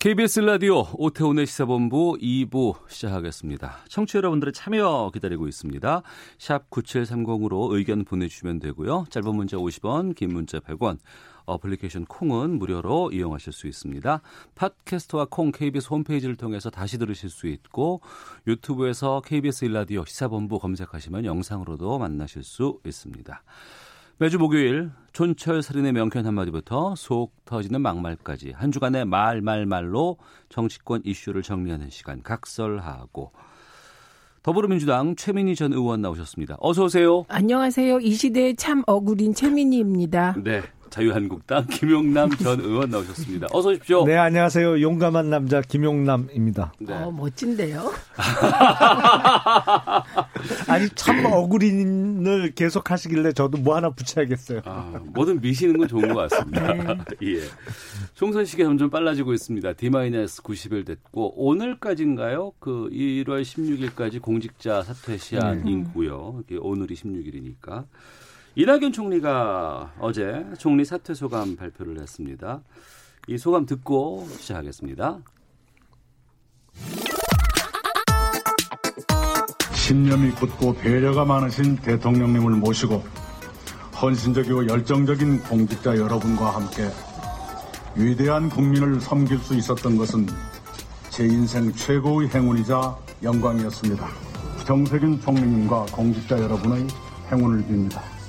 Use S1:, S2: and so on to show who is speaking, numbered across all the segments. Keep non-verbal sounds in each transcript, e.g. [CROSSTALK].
S1: KBS 라디오 오태훈의 시사본부 2부 시작하겠습니다. 청취자 여러분들의 참여 기다리고 있습니다. 샵 9730으로 의견 보내주시면 되고요. 짧은 문자 50원, 긴 문자 100원, 어플리케이션 콩은 무료로 이용하실 수 있습니다. 팟캐스트와 콩 KBS 홈페이지를 통해서 다시 들으실 수 있고 유튜브에서 KBS 일라디오 시사본부 검색하시면 영상으로도 만나실 수 있습니다. 매주 목요일 촌철 살인의 명쾌한 한마디부터 속 터지는 막말까지 한 주간의 말말말로 정치권 이슈를 정리하는 시간 각설하고 더불어민주당 최민희 전 의원 나오셨습니다. 어서 오세요.
S2: 안녕하세요. 이 시대의 참 어구린 최민희입니다.
S1: 네. 자유한국당 [LAUGHS] 김용남 전 의원 나오셨습니다. 어서 오십시오.
S3: 네, 안녕하세요. 용감한 남자 김용남입니다.
S1: 네.
S2: 어, 멋진데요. [LAUGHS]
S3: 아니 참 어구린을 계속 하시길래 저도 뭐 하나 붙여야겠어요.
S1: 아, 뭐든 미시는 건 좋은 것 같습니다.
S2: 네. [LAUGHS]
S1: 예. 총선 시기 점점 빨라지고 있습니다. D-90일 됐고 오늘까지인가요? 그 1월 16일까지 공직자 사퇴 시한이고요. 이게 오늘이 16일이니까. 이낙연 총리가 어제 총리 사퇴 소감 발표를 했습니다. 이 소감 듣고 시작하겠습니다.
S4: 신념이 굳고 배려가 많으신 대통령님을 모시고 헌신적이고 열정적인 공직자 여러분과 함께 위대한 국민을 섬길 수 있었던 것은 제 인생 최고의 행운이자 영광이었습니다. 정세균 총리님과 공직자 여러분의 행운을 빕니다.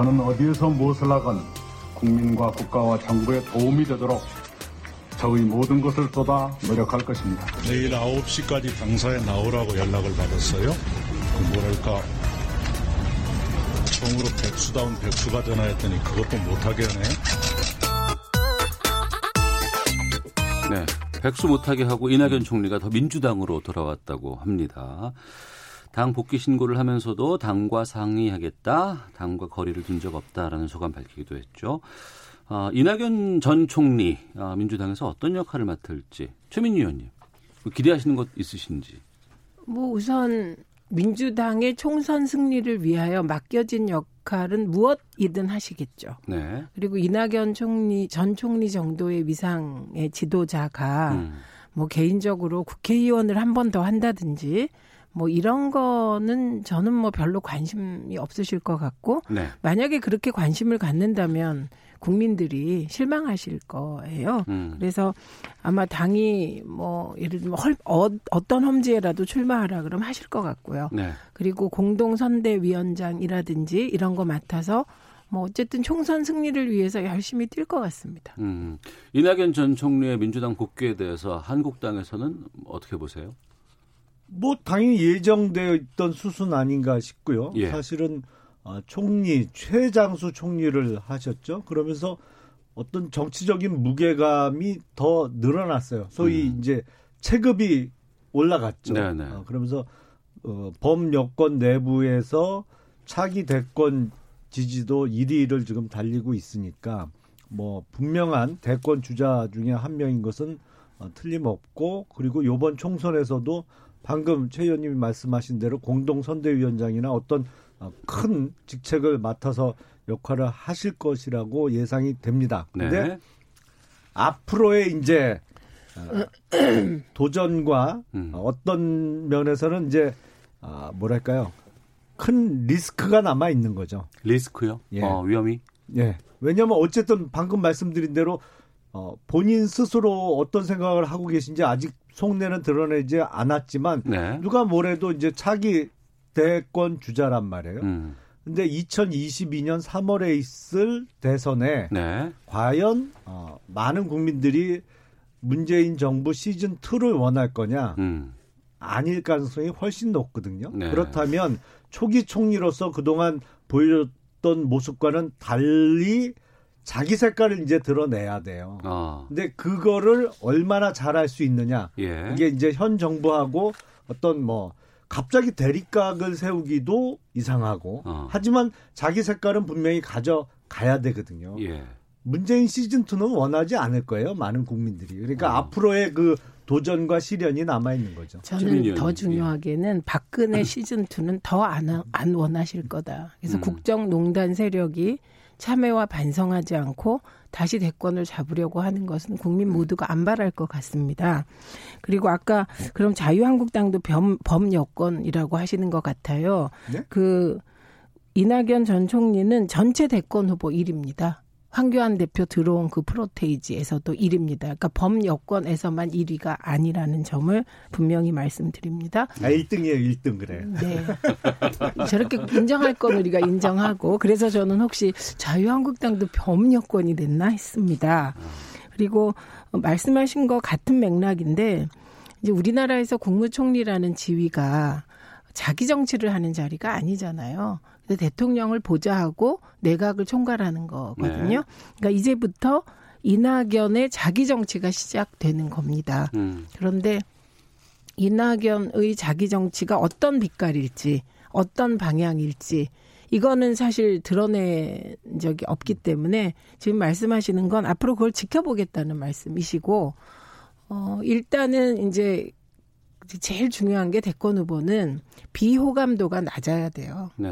S4: 저는 어디에서 무엇을 하건 국민과 국가와 정부에 도움이 되도록 저의 모든 것을 쏟아 노력할 것입니다.
S5: 내일 9시까지 당사에 나오라고 연락을 받았어요. 그 뭐랄까 총으로 백수다운 백수가 되나 했더니 그것도 못하게 하네.
S1: 네. 백수 못하게 하고 이낙연 총리가 더 민주당으로 돌아왔다고 합니다. 당 복귀 신고를 하면서도 당과 상의하겠다, 당과 거리를 둔 적 없다라는 소감 밝히기도 했죠. 아, 이낙연 전 총리 아, 민주당에서 어떤 역할을 맡을지 최민희 의원님 기대하시는 것 있으신지?
S2: 뭐 우선 민주당의 총선 승리를 위하여 맡겨진 역할은 무엇이든 하시겠죠.
S1: 네.
S2: 그리고 이낙연 총리 전 총리 정도의 위상의 지도자가
S1: 음.
S2: 뭐 개인적으로 국회의원을 한 번 더 한다든지 뭐 이런 거는 저는 뭐 별로 관심이 없으실 것 같고
S1: 네.
S2: 만약에 그렇게 관심을 갖는다면 국민들이 실망하실 거예요.
S1: 음.
S2: 그래서 아마 당이 뭐 예를 들면 헐, 어, 어떤 험지에라도 출마하라 그러면 하실 것 같고요.
S1: 네.
S2: 그리고 공동선대위원장이라든지 이런 거 맡아서 뭐 어쨌든 총선 승리를 위해서 열심히 뛸 것 같습니다.
S1: 음. 이낙연 전 총리의 민주당 복귀에 대해서 한국당에서는 어떻게 보세요?
S3: 뭐 당연히 예정되어 있던 수순 아닌가 싶고요.
S1: 예.
S3: 사실은 아, 총리 최장수 총리를 하셨죠. 그러면서 어떤 정치적인 무게감이 더 늘어났어요. 소위
S1: 음.
S3: 이제 체급이 올라갔죠.
S1: 네네.
S3: 어, 그러면서 어, 범여권 내부에서 차기 대권 지지도 1위를 지금 달리고 있으니까 뭐 분명한 대권 주자 중에 한 명인 것은 어, 틀림없고 그리고 이번 총선에서도 방금 최 의원님이 말씀하신 대로 공동선대위원장이나 어떤 어, 큰 직책을 맡아서 역할을 하실 것이라고 예상이 됩니다. 근데
S1: 네.
S3: 앞으로의 이제 어, [CLEARS THROAT] 도전과
S1: 음.
S3: 어떤 면에서는 이제 아, 뭐랄까요 큰 리스크가 남아 있는 거죠.
S1: 리스크요?
S3: 예.
S1: 어, 위험이?
S3: 예. 왜냐하면 어쨌든 방금 말씀드린 대로 어, 본인 스스로 어떤 생각을 하고 계신지 아직 속내는 드러내지 않았지만
S1: 네.
S3: 누가 뭐래도 이제 차기 대권 주자란 말이에요.
S1: 음.
S3: 근데 2022년 3월에 있을 대선에
S1: 네.
S3: 과연 어, 많은 국민들이 문재인 정부 시즌 2를 원할 거냐?
S1: 음.
S3: 아닐 가능성이 훨씬 높거든요.
S1: 네.
S3: 그렇다면 초기 총리로서 그동안 보여줬던 모습과는 달리 자기 색깔을 이제 드러내야 돼요.
S1: 어.
S3: 근데 그거를 얼마나 잘할 수 있느냐.
S1: 예.
S3: 이게 이제 현 정부하고 어떤 뭐 갑자기 대립각을 세우기도 이상하고
S1: 어.
S3: 하지만 자기 색깔은 분명히 가져가야 되거든요.
S1: 예.
S3: 문재인 시즌 2는 원하지 않을 거예요. 많은 국민들이. 그러니까
S1: 어.
S3: 앞으로의 그 도전과 시련이 남아 있는 거죠.
S2: 저는 더
S1: 예.
S2: 중요하게는 박근혜 [LAUGHS] 시즌 2는 더 안 안 원하실 거다. 그래서
S1: 음.
S2: 국정농단 세력이 참여와 반성하지 않고 다시 대권을 잡으려고 하는 것은 국민 모두가 안 바랄 것 같습니다. 그리고 아까 그럼 자유한국당도 범, 범 여권이라고 하시는 것 같아요.
S3: 네?
S2: 그 이낙연 전 총리는 전체 대권 후보 1위입니다. 황교안 대표 들어온 그 프로테이지에서도 1위입니다. 그러니까 범여권에서만 1위가 아니라는 점을 분명히 말씀드립니다.
S3: 아, 1등이에요, 1등 그래요.
S2: 네. 저렇게 인정할 건 우리가 인정하고 그래서 저는 혹시 자유한국당도 범여권이 됐나 했습니다. 그리고 말씀하신 거 같은 맥락인데 이제 우리나라에서 국무총리라는 지위가 자기 정치를 하는 자리가 아니잖아요. 대통령을 보좌하고 내각을 총괄하는 거거든요. 그러니까 이제부터 이낙연의 자기 정치가 시작되는 겁니다.
S1: 음.
S2: 그런데 이낙연의 자기 정치가 어떤 빛깔일지, 어떤 방향일지, 이거는 사실 드러낸 적이 없기 때문에 지금 말씀하시는 건 앞으로 그걸 지켜보겠다는 말씀이시고, 어, 일단은 이제 제일 중요한 게 대권 후보는 비호감도가 낮아야 돼요.
S1: 네.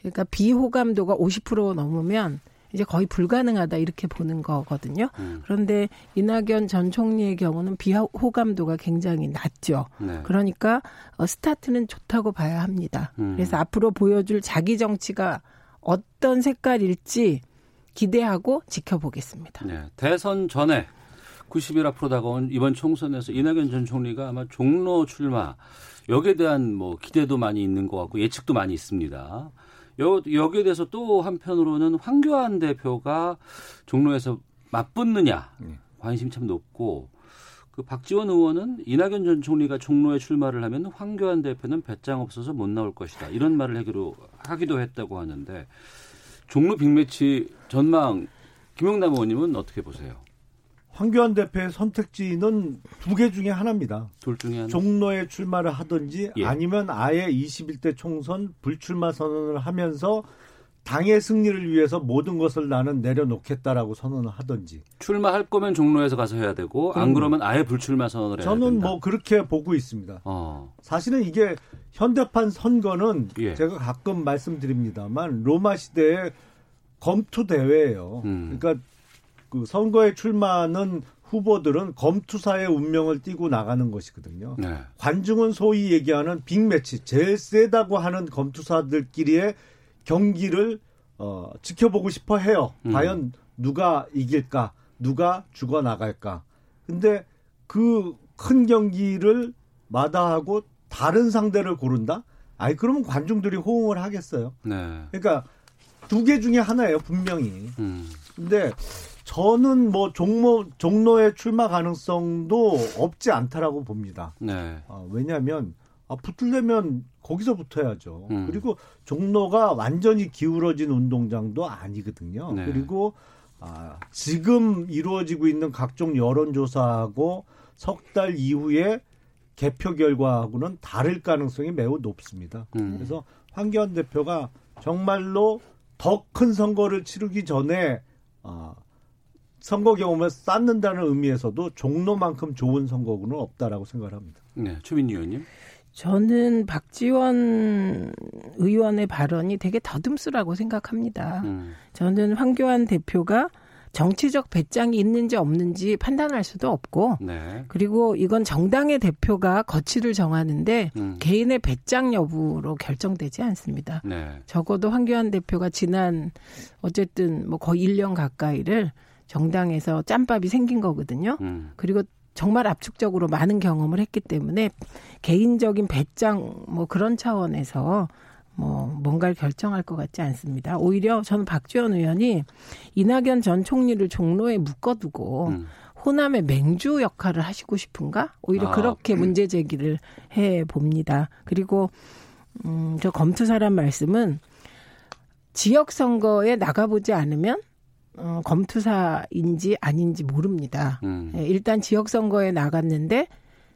S2: 그러니까 비호감도가 50% 넘으면 이제 거의 불가능하다 이렇게 보는 거거든요.
S1: 음.
S2: 그런데 이낙연 전 총리의 경우는 비호감도가 굉장히 낮죠.
S1: 네.
S2: 그러니까 어, 스타트는 좋다고 봐야 합니다.
S1: 음.
S2: 그래서 앞으로 보여줄 자기 정치가 어떤 색깔일지 기대하고 지켜보겠습니다.
S1: 네. 대선 전에 90일 앞으로 다가온 이번 총선에서 이낙연 전 총리가 아마 종로 출마 여기에 대한 뭐 기대도 많이 있는 것 같고 예측도 많이 있습니다. 여, 여기에 대해서 또 한편으로는 황교안 대표가 종로에서 맞붙느냐 관심 참 높고 그 박지원 의원은 이낙연 전 총리가 종로에 출마를 하면 황교안 대표는 배짱 없어서 못 나올 것이다 이런 말을 하기로 하기도 했다고 하는데 종로 빅매치 전망 김영남 의원님은 어떻게 보세요?
S3: 황교안 대표의 선택지는 두 개 중에 하나입니다.
S1: 둘 중에 하나.
S3: 종로에 출마를 하든지
S1: 예.
S3: 아니면 아예 21대 총선 불출마 선언을 하면서 당의 승리를 위해서 모든 것을 나는 내려놓겠다라고 선언을 하든지
S1: 출마할 거면 종로에서 가서 해야 되고 안. 그러면 아예 불출마 선언을 해야
S3: 저는
S1: 된다.
S3: 뭐 그렇게 보고 있습니다.
S1: 어.
S3: 사실은 이게 현대판 선거는
S1: 예.
S3: 제가 가끔 말씀드립니다만 로마 시대의 검투 대회예요.
S1: 음.
S3: 그러니까 그 선거에 출마하는 후보들은 검투사의 운명을 띠고 나가는 것이거든요.
S1: 네.
S3: 관중은 소위 얘기하는 빅매치, 제일 세다고 하는 검투사들끼리의 경기를 어, 지켜보고 싶어 해요.
S1: 음.
S3: 과연 누가 이길까? 누가 죽어 나갈까? 근데 그 큰 경기를 마다하고 다른 상대를 고른다? 아이 그러면 관중들이 호응을 하겠어요.
S1: 네.
S3: 그러니까 두 개 중에 하나예요, 분명히.
S1: 음.
S3: 근데 저는 뭐 종로 종로의 출마 가능성도 없지 않다라고 봅니다.
S1: 네.
S3: 아, 왜냐하면 아, 붙으려면 거기서 붙어야죠.
S1: 음.
S3: 그리고 종로가 완전히 기울어진 운동장도 아니거든요.
S1: 네.
S3: 그리고 아, 지금 이루어지고 있는 각종 여론조사하고 석 달 이후에 개표 결과하고는 다를 가능성이 매우 높습니다.
S1: 음.
S3: 그래서 황교안 대표가 정말로 더 큰 선거를 치르기 전에 아, 선거 경험을 쌓는다는 의미에서도 종로만큼 좋은 선거구는 없다라고 생각을 합니다.
S1: 네. 최민희 의원님.
S2: 저는 박지원 의원의 발언이 되게 더듬스라고 생각합니다.
S1: 음.
S2: 저는 황교안 대표가 정치적 배짱이 있는지 없는지 판단할 수도 없고
S1: 네.
S2: 그리고 이건 정당의 대표가 거취를 정하는데
S1: 음.
S2: 개인의 배짱 여부로 결정되지 않습니다.
S1: 네.
S2: 적어도 황교안 대표가 지난 어쨌든 뭐 거의 1년 가까이를 정당에서 짬밥이 생긴 거거든요.
S1: 음.
S2: 그리고 정말 압축적으로 많은 경험을 했기 때문에 개인적인 배짱 뭐 그런 차원에서 뭐 뭔가를 결정할 것 같지 않습니다. 오히려 저는 박지원 의원이 이낙연 전 총리를 종로에 묶어두고
S1: 음.
S2: 호남의 맹주 역할을 하시고 싶은가? 오히려
S1: 아,
S2: 그렇게 문제 제기를 해 봅니다. 그리고 음, 저 검투사란 말씀은 지역 선거에 나가보지 않으면 어, 검투사인지 아닌지 모릅니다.
S1: 음.
S2: 예, 일단 지역 선거에 나갔는데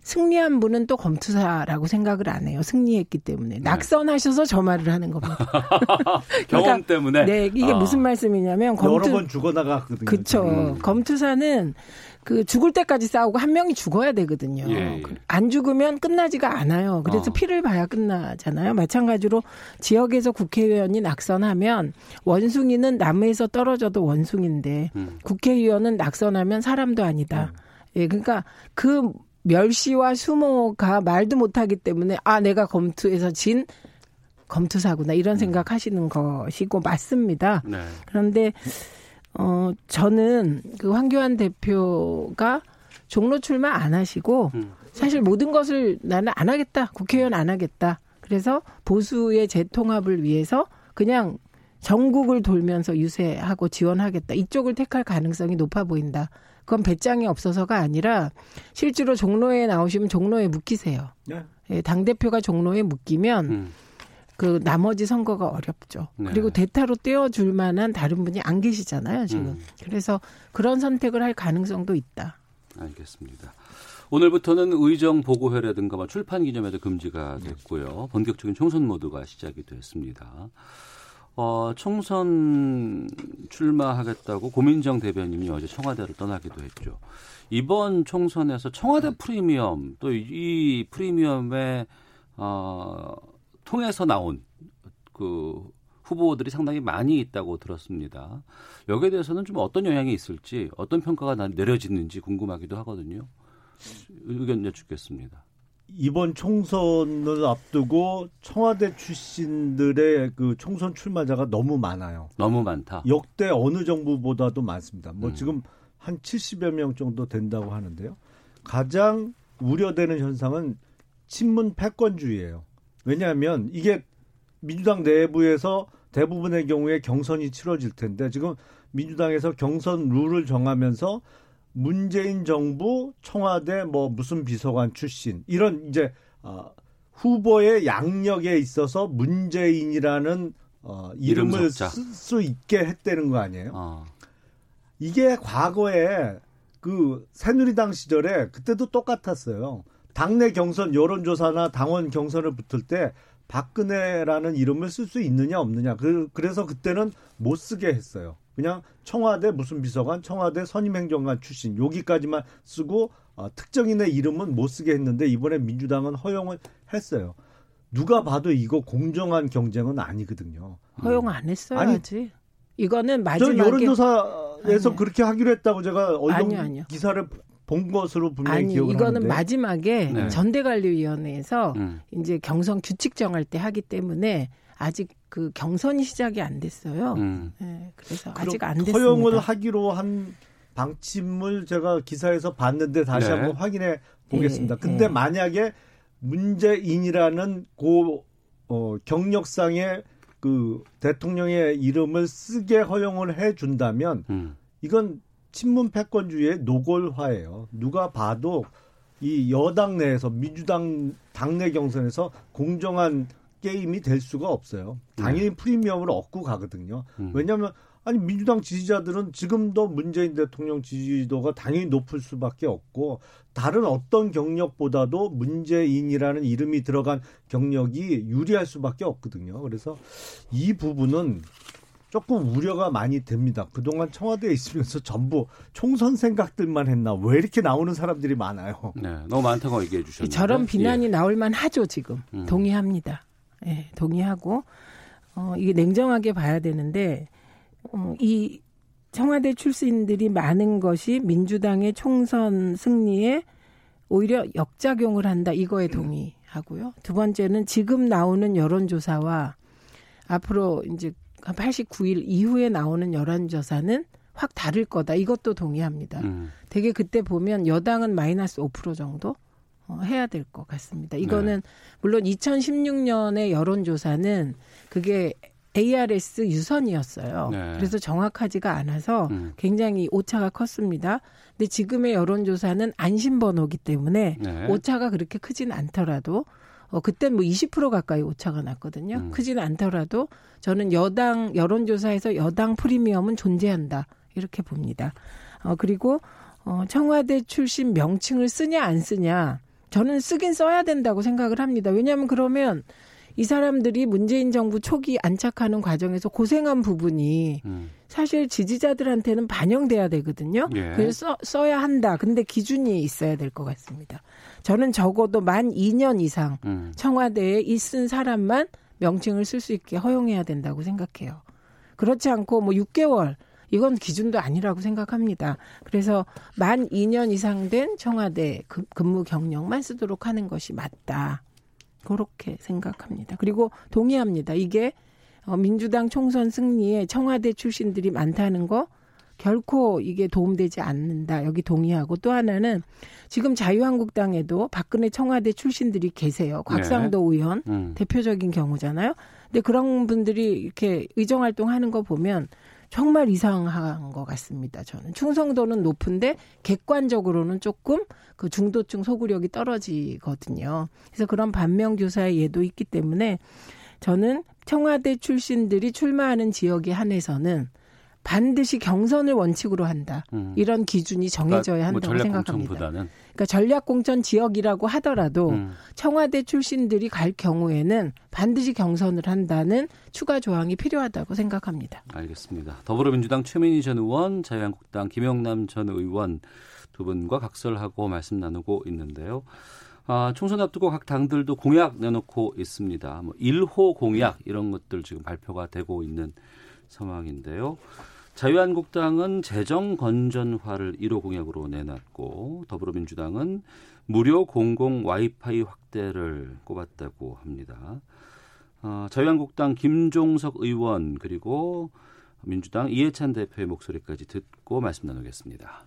S2: 승리한 분은 또 검투사라고 생각을 안 해요. 승리했기 때문에 낙선하셔서 저 말을 하는 겁니다. [LAUGHS]
S1: 경험 때문에.
S2: 네, 이게
S1: 아.
S2: 무슨 말씀이냐면
S3: 여러
S2: 검투
S3: 번 죽어나갔거든요.
S2: 그쵸.
S1: 음.
S2: 검투사는 그 죽을 때까지 싸우고 한 명이 죽어야 되거든요.
S1: 예, 예.
S2: 안 죽으면 끝나지가 않아요. 그래서
S1: 어.
S2: 피를 봐야 끝나잖아요. 마찬가지로 지역에서 국회의원이 낙선하면 원숭이는 나무에서 떨어져도 원숭인데
S1: 음.
S2: 국회의원은 낙선하면 사람도 아니다. 예, 그러니까 그 멸시와 수모가 말도 못하기 때문에 아 내가 검투에서 진 검투사구나 이런 생각하시는 것이고 맞습니다.
S1: 네.
S2: 그런데 어 저는 그 황교안 대표가 종로 출마 안 하시고
S1: 음.
S2: 사실 모든 것을 나는 안 하겠다. 국회의원 안 하겠다. 그래서 보수의 재통합을 위해서 그냥 전국을 돌면서 유세하고 지원하겠다. 이쪽을 택할 가능성이 높아 보인다. 그건 배짱이 없어서가 아니라 실제로 종로에 나오시면 종로에 묶이세요.
S3: 네.
S2: 예, 당대표가 종로에 묶이면
S1: 음.
S2: 그 나머지 선거가 어렵죠.
S1: 네.
S2: 그리고 대타로 떼어줄 만한 다른 분이 안 계시잖아요, 지금.
S1: 음.
S2: 그래서 그런 선택을 할 가능성도 있다.
S1: 알겠습니다. 오늘부터는 의정 보고회라든가 뭐 출판 기념회도 금지가 됐고요. 본격적인 총선 모드가 시작이 됐습니다. 어, 총선 출마하겠다고 고민정 대변인이 어제 청와대를 떠나기도 했죠. 이번 총선에서 청와대 프리미엄 또 이 프리미엄에 어, 통해서 나온 그 후보들이 상당히 많이 있다고 들었습니다. 여기에 대해서는 좀 어떤 영향이 있을지 어떤 평가가 나- 내려지는지 궁금하기도 하거든요. 의견 여쭙겠습니다.
S3: 이번 총선을 앞두고 청와대 출신들의 그 총선 출마자가 너무 많아요.
S1: 너무 많다.
S3: 역대 어느 정부보다도 많습니다. 뭐
S1: 음.
S3: 지금 한 70여 명 정도 된다고 하는데요. 가장 우려되는 현상은 친문 패권주의예요. 왜냐하면 이게 민주당 내부에서 대부분의 경우에 경선이 치러질 텐데 지금 민주당에서 경선 룰을 정하면서 문재인 정부 청와대 뭐 무슨 비서관 출신 이런 이제 어, 후보의 양력에 있어서 문재인이라는 어,
S1: 이름
S3: 이름을. 쓸 수 있게 했다는 거 아니에요?
S1: 어,
S3: 이게 과거에 그 새누리당 시절에 그때도 똑같았어요. 당내 경선 여론조사나 당원 경선을 붙을 때 박근혜라는 이름을 쓸 수 있느냐 없느냐. 그, 그래서 그때는 못 쓰게 했어요. 그냥 청와대 무슨 비서관, 청와대 선임행정관 출신 여기까지만 쓰고 어, 특정인의 이름은 못 쓰게 했는데 이번에 민주당은 허용을 했어요. 누가 봐도 이거 공정한 경쟁은 아니거든요.
S2: 허용 안 했어요,
S3: 아니,
S2: 아직. 이거는
S3: 저
S2: 마지막에
S3: 여론조사에서
S2: 아니요.
S3: 그렇게 하기로 했다고 제가 언론
S2: 아니요, 아니요.
S3: 기사를 본 것으로 분명히
S2: 아니
S3: 기억을
S2: 이거는
S3: 하는데
S2: 마지막에
S1: 네.
S2: 전대관리위원회에서
S1: 음.
S2: 이제 경선 규칙 정할 때 하기 때문에 아직 그 경선이 시작이 안 됐어요.
S1: 음.
S2: 네, 그래서 아직 안 됐습니다.
S3: 허용을 하기로 한 방침을 제가 기사에서 봤는데 다시
S1: 네.
S3: 한번 확인해 보겠습니다.
S2: 예,
S3: 근데
S2: 예.
S3: 만약에 문재인이라는 고 어, 경력상의 그 대통령의 이름을 쓰게 허용을 해 준다면
S1: 음.
S3: 이건 친문 패권주의의 노골화예요. 누가 봐도 이 여당 내에서 민주당 당내 경선에서 공정한 게임이 될 수가 없어요. 당연히 프리미엄을 얻고 가거든요.
S1: 음.
S3: 왜냐하면 아니 민주당 지지자들은 지금도 문재인 대통령 지지도가 당연히 높을 수밖에 없고 다른 어떤 경력보다도 문재인이라는 이름이 들어간 경력이 유리할 수밖에 없거든요. 그래서 이 부분은 조금 우려가 많이 됩니다. 그동안 청와대에 있으면서 전부 총선 생각들만 했나 왜 이렇게 나오는 사람들이 많아요.
S1: 네, 너무 많다고 얘기해 주셨는데.
S2: 저런 비난이
S1: 예.
S2: 나올 만하죠 지금
S1: 음.
S2: 동의합니다. 예, 동의하고 어, 이게 냉정하게 봐야 되는데 어, 이 청와대 출신들이 많은 것이 민주당의 총선 승리에 오히려 역작용을 한다 이거에 동의하고요. 두 번째는 지금 나오는 여론조사와 앞으로 이제 한 89일 이후에 나오는 여론조사는 확 다를 거다. 이것도 동의합니다.
S1: 음.
S2: 되게 그때 보면 여당은 마이너스 5% 정도 어, 해야 될 것 같습니다. 이거는 물론 2016년의 여론조사는 그게 ARS 유선이었어요.
S1: 네.
S2: 그래서 정확하지가 않아서
S1: 음.
S2: 굉장히 오차가 컸습니다. 근데 지금의 여론조사는 안심번호기 때문에
S1: 네.
S2: 오차가 그렇게 크진 않더라도 어 그때 뭐 20% 가까이 오차가 났거든요.
S1: 음.
S2: 크진 않더라도 저는 여당 여론조사에서 여당 프리미엄은 존재한다. 이렇게 봅니다. 어, 그리고 어, 청와대 출신 명칭을 쓰냐 안 쓰냐 저는 쓰긴 써야 된다고 생각을 합니다. 왜냐하면 그러면 이 사람들이 문재인 정부 초기 안착하는 과정에서 고생한 부분이
S1: 음.
S2: 사실 지지자들한테는 반영돼야 되거든요.
S1: 예.
S2: 그래서 써, 야 한다. 근데 기준이 있어야 될 것 같습니다. 저는 적어도 만 2년 이상
S1: 음.
S2: 청와대에 있은 사람만 명칭을 쓸 수 있게 허용해야 된다고 생각해요. 그렇지 않고 뭐 6개월 이건 기준도 아니라고 생각합니다. 그래서 만 2년 이상 된 청와대 근- 근무 경력만 쓰도록 하는 것이 맞다. 그렇게 생각합니다. 그리고 동의합니다. 이게 어, 민주당 총선 승리에 청와대 출신들이 많다는 거 결코 이게 도움되지 않는다. 여기 동의하고 또 하나는 지금 자유한국당에도 박근혜 청와대 출신들이 계세요. 곽상도 의원
S1: 음.
S2: 대표적인 경우잖아요. 근데 그런 분들이 이렇게 의정 활동하는 거 보면 정말 이상한 것 같습니다. 저는 충성도는 높은데 객관적으로는 조금 그 중도층 소구력이 떨어지거든요. 그래서 그런 반면 교사의 예도 있기 때문에 저는 청와대 출신들이 출마하는 지역에 한해서는 반드시 경선을 원칙으로 한다.
S1: 음.
S2: 이런 기준이 정해져야
S1: 뭐
S2: 한다고
S1: 전략
S2: 생각합니다.
S1: 공천보다는
S2: 그러니까 전략공천 지역이라고 하더라도
S1: 음.
S2: 청와대 출신들이 갈 경우에는 반드시 경선을 한다는 추가 조항이 필요하다고 생각합니다.
S1: 알겠습니다. 더불어민주당 최민희 전 의원, 자유한국당 김영남 전 의원 두 분과 각설하고 말씀 나누고 있는데요. 아, 총선 앞두고 각 당들도 공약 내놓고 있습니다. 뭐 1호 공약 이런 것들 지금 발표가 되고 있는 상황인데요. 자유한국당은 재정 건전화를 1호 공약으로 내놨고 더불어민주당은 무료 공공 와이파이 확대를 꼽았다고 합니다. 어, 자유한국당 김종석 의원 그리고 민주당 이해찬 대표의 목소리까지 듣고 말씀 나누겠습니다.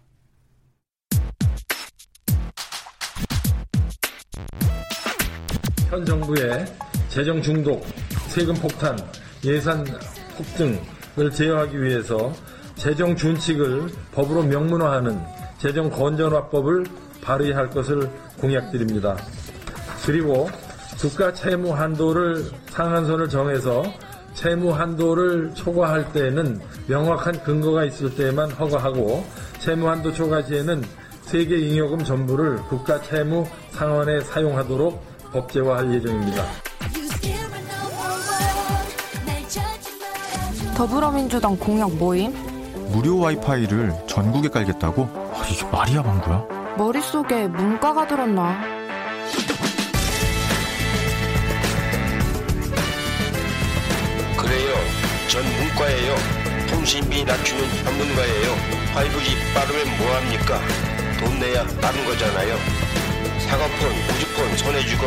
S6: 현 정부의 재정 중독, 세금 폭탄, 예산 폭등을 제어하기 위해서 재정 준칙을 법으로 명문화하는 재정 건전화법을 발의할 것을 공약드립니다. 그리고 국가 채무 한도를 상한선을 정해서 채무 한도를 초과할 때에는 명확한 근거가 있을 때에만 허가하고 채무 한도 초과 시에는 세계 잉여금 전부를 국가 채무 상환에 사용하도록 법제화할 예정입니다.
S7: 더불어민주당 공약 모임?
S8: 무료 와이파이를 전국에 깔겠다고? 아, 이게 말이야 방구야?
S7: 머릿속에 문과가 들었나?
S9: 그래요. 전 문과예요. 통신비 낮추는 전문가예요. 5G 빠르면 뭐합니까? 돈 내야 빠른 거잖아요. 사과폰, 우주폰 손해주고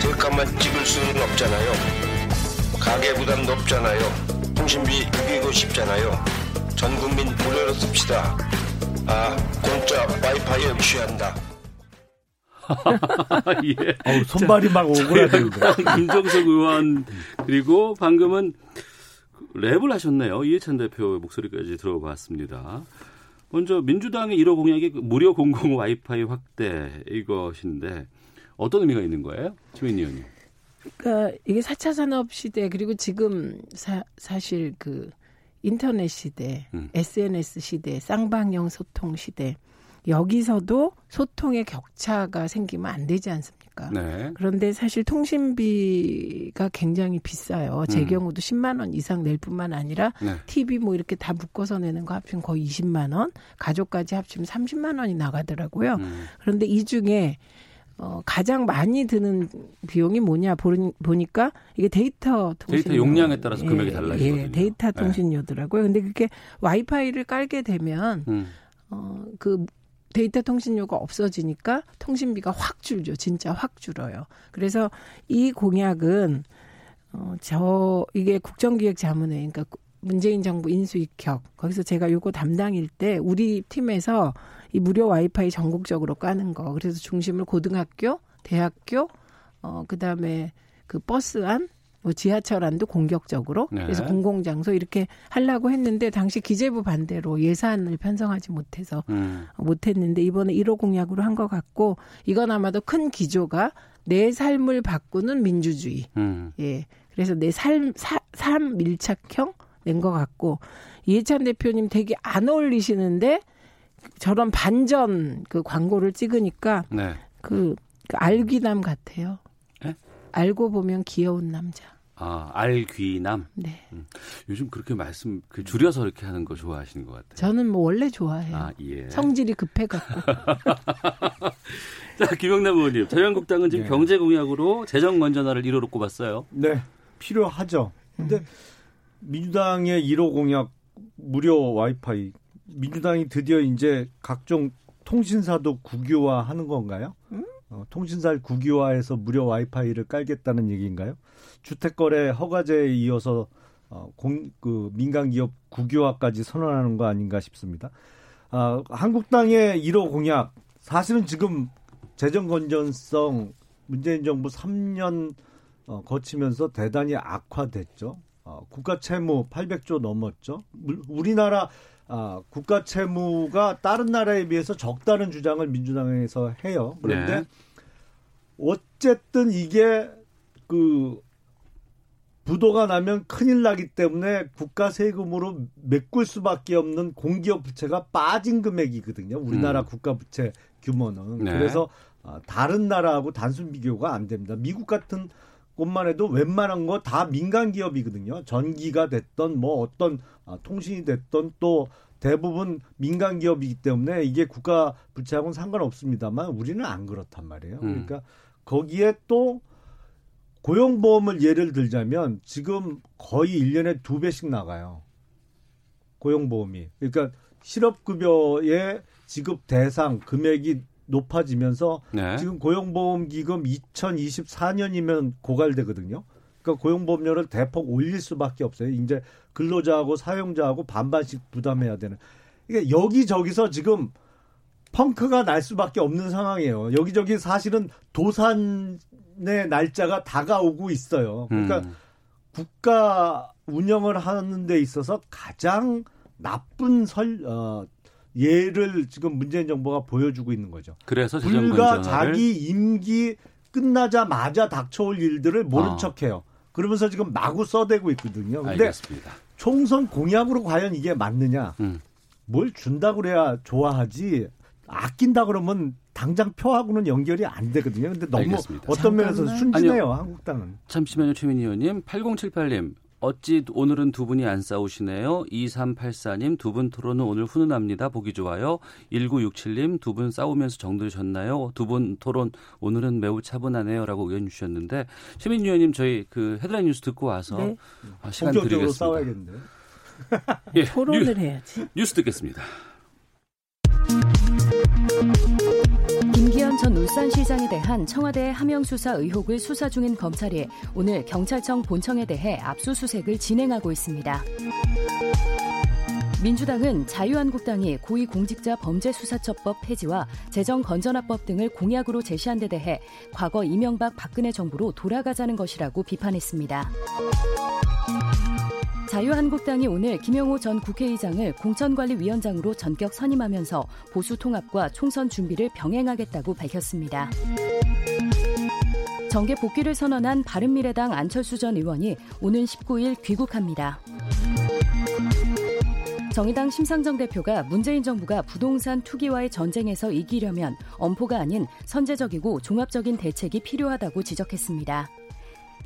S9: 셀카만 찍을 수는 없잖아요. 가계 부담 높잖아요. 통신비 줄이고 싶잖아요. 전 국민 무료로 씁시다. 아, 공짜 와이파이에 취한다. [LAUGHS]
S1: 예.
S3: 어우, 손발이 막 오그라들고. [LAUGHS]
S1: 김정석 의원 그리고 방금은 랩을 하셨네요. 이해찬 대표 목소리까지 들어봤습니다. 먼저 민주당의 1호 공약이 그 무료 공공 와이파이 확대 이것인데 어떤 의미가 있는 거예요? 최민희 의원님.
S2: 그러니까 이게 4차 산업 시대 그리고 지금 사, 사실 그 인터넷 시대,
S1: 음.
S2: SNS 시대, 쌍방향 소통 시대 여기서도 소통의 격차가 생기면 안 되지 않습니까?
S1: 네.
S2: 그런데 사실 통신비가 굉장히 비싸요. 제
S1: 음.
S2: 경우도 10만 원 이상 낼 뿐만 아니라
S1: 네.
S2: TV 뭐 이렇게 다 묶어서 내는 거 합치면 거의 20만 원, 가족까지 합치면 30만 원이 나가더라고요.
S1: 음.
S2: 그런데 이 중에 어, 가장 많이 드는 비용이 뭐냐 보니, 보니까 이게 데이터 통신
S1: 데이터 용량에 따라서 금액이 달라지거든요.
S2: 예, 데이터
S1: 네.
S2: 통신료더라고요. 근데 그게 와이파이를 깔게 되면
S1: 음.
S2: 어, 그 데이터 통신료가 없어지니까 통신비가 확 줄죠. 진짜 확 줄어요. 그래서 이 공약은 어, 저 이게 국정기획자문회 그러니까 문재인 정부 인수익혁 거기서 제가 요거 담당일 때 우리 팀에서 이 무료 와이파이 전국적으로 까는 거 그래서 중심을 고등학교, 대학교, 어 그다음에 그 버스 안, 뭐 지하철 안도 공격적으로
S1: 네.
S2: 그래서 공공장소 이렇게 하려고 했는데 당시 기재부 반대로 예산을 편성하지 못해서
S1: 음.
S2: 못했는데 이번에 1호 공약으로 한 것 같고 이건 아마도 큰 기조가 내 삶을 바꾸는 민주주의.
S1: 음.
S2: 예. 그래서 내 삶, 사, 삶 밀착형 낸 것 같고 이해찬 대표님 되게 안 어울리시는데 저런 반전 그 광고를 찍으니까
S1: 네.
S2: 그, 그 알귀남 같아요.
S1: 네?
S2: 알고 보면 귀여운 남자.
S1: 아, 알귀남.
S2: 네.
S1: 음, 요즘 그렇게 말씀 그 줄여서 이렇게 하는 거 좋아하시는 것 같아요.
S2: 저는 뭐 원래 좋아해요.
S1: 아, 예.
S2: 성질이 급해갖고. [LAUGHS]
S1: 자, 김영남 의원님, 자유한국당은 지금
S3: 네.
S1: 경제 공약으로 재정 건전화를 1호로 꼽았어요.
S3: 네, 필요하죠. 근데 민주당의 1호 공약 무료 와이파이 민주당이 드디어 이제 각종 통신사도 국유화하는 건가요? 어, 통신사를 국유화해서 무료 와이파이를 깔겠다는 얘기인가요? 주택거래 허가제에 이어서 어, 공, 그 민간 기업 국유화까지 선언하는 거 아닌가 싶습니다. 아, 한국당의 1호 공약 사실은 지금 재정 건전성 문재인 정부 3년 어, 거치면서 대단히 악화됐죠. 어, 국가 채무 800조 넘었죠. 물- 우리나라 아, 국가 채무가 다른 나라에 비해서 적다는 주장을 민주당에서 해요. 그런데
S1: 네.
S3: 어쨌든 이게 그 부도가 나면 큰일 나기 때문에 국가 세금으로 메꿀 수밖에 없는 공기업 부채가 빠진 금액이거든요. 우리나라
S1: 음.
S3: 국가 부채 규모는.
S1: 네.
S3: 그래서 아, 다른 나라하고 단순 비교가 안 됩니다. 미국 같은 곳만 해도 웬만한 거 다 민간 기업이거든요. 전기가 됐던 뭐 어떤 아, 통신이 됐던 또 대부분 민간 기업이기 때문에 이게 국가 부채하고는 상관없습니다만 우리는 안 그렇단 말이에요.
S1: 음.
S3: 그러니까 거기에 또 고용보험을 예를 들자면 지금 거의 1년에 두 배씩 나가요. 고용보험이. 그러니까 실업급여의 지급 대상 금액이 높아지면서
S1: 네.
S3: 지금 고용보험 기금 2024년이면 고갈되거든요. 그러니까 고용보험료를 대폭 올릴 수밖에 없어요. 이제 근로자하고 사용자하고 반반씩 부담해야 되는. 이게 여기저기서 지금 펑크가 날 수밖에 없는 상황이에요. 여기저기 사실은 도산 의 날짜가 다가오고 있어요. 그러니까
S1: 음.
S3: 국가 운영을 하는 데 있어서 가장 나쁜 설, 어, 예를 지금 문재인 정부가 보여주고 있는 거죠.
S1: 그래서
S3: 불과 자기 임기 끝나자마자 닥쳐올 일들을 모른
S1: 아.
S3: 척해요. 그러면서 지금 마구 써대고 있거든요. 근데
S1: 알겠습니다.
S3: 총선 공약으로 과연 이게 맞느냐?
S1: 음.
S3: 뭘 준다 그래야 좋아하지. 아낀다 그러면 당장 표하고는 연결이 안 되거든요. 근데 너무
S1: 알겠습니다.
S3: 어떤 면에서. 순진해요,
S1: 아니요.
S3: 한국당은.
S1: 잠시만요, 최민희 의원님. 8078님. 어찌 오늘은 두 분이 안 싸우시네요. 2384님 두 분 토론은 오늘 훈훈합니다. 보기 좋아요. 1967님 두 분 싸우면서 정들으셨나요? 두 분 토론 오늘은 매우 차분하네요라고 의견 주셨는데 최민희 의원님 저희 그 헤드라인 뉴스 듣고 와서
S2: 네.
S1: 아, 시간 드리겠습니다.
S3: 싸워야겠는데.
S1: 예, [LAUGHS]
S2: 토론을
S1: 뉴,
S2: 해야지.
S1: 뉴스 듣겠습니다.
S10: 전 울산시장에 대한 청와대 하명 수사 의혹을 수사 중인 검찰이 오늘 경찰청 본청에 대해 압수수색을 진행하고 있습니다. 민주당은 자유한국당이 고위공직자 범죄수사처법 폐지와 재정건전화법 등을 공약으로 제시한 데 대해 과거 이명박 박근혜 정부로 돌아가자는 것이라고 비판했습니다. 자유한국당이 오늘 김영호 전 국회의장을 공천관리위원장으로 전격 선임하면서 보수 통합과 총선 준비를 병행하겠다고 밝혔습니다. 정계 복귀를 선언한 바른미래당 안철수 전 의원이 오는 19일 귀국합니다. 정의당 심상정 대표가 문재인 정부가 부동산 투기와의 전쟁에서 이기려면 엄포가 아닌 선제적이고 종합적인 대책이 필요하다고 지적했습니다.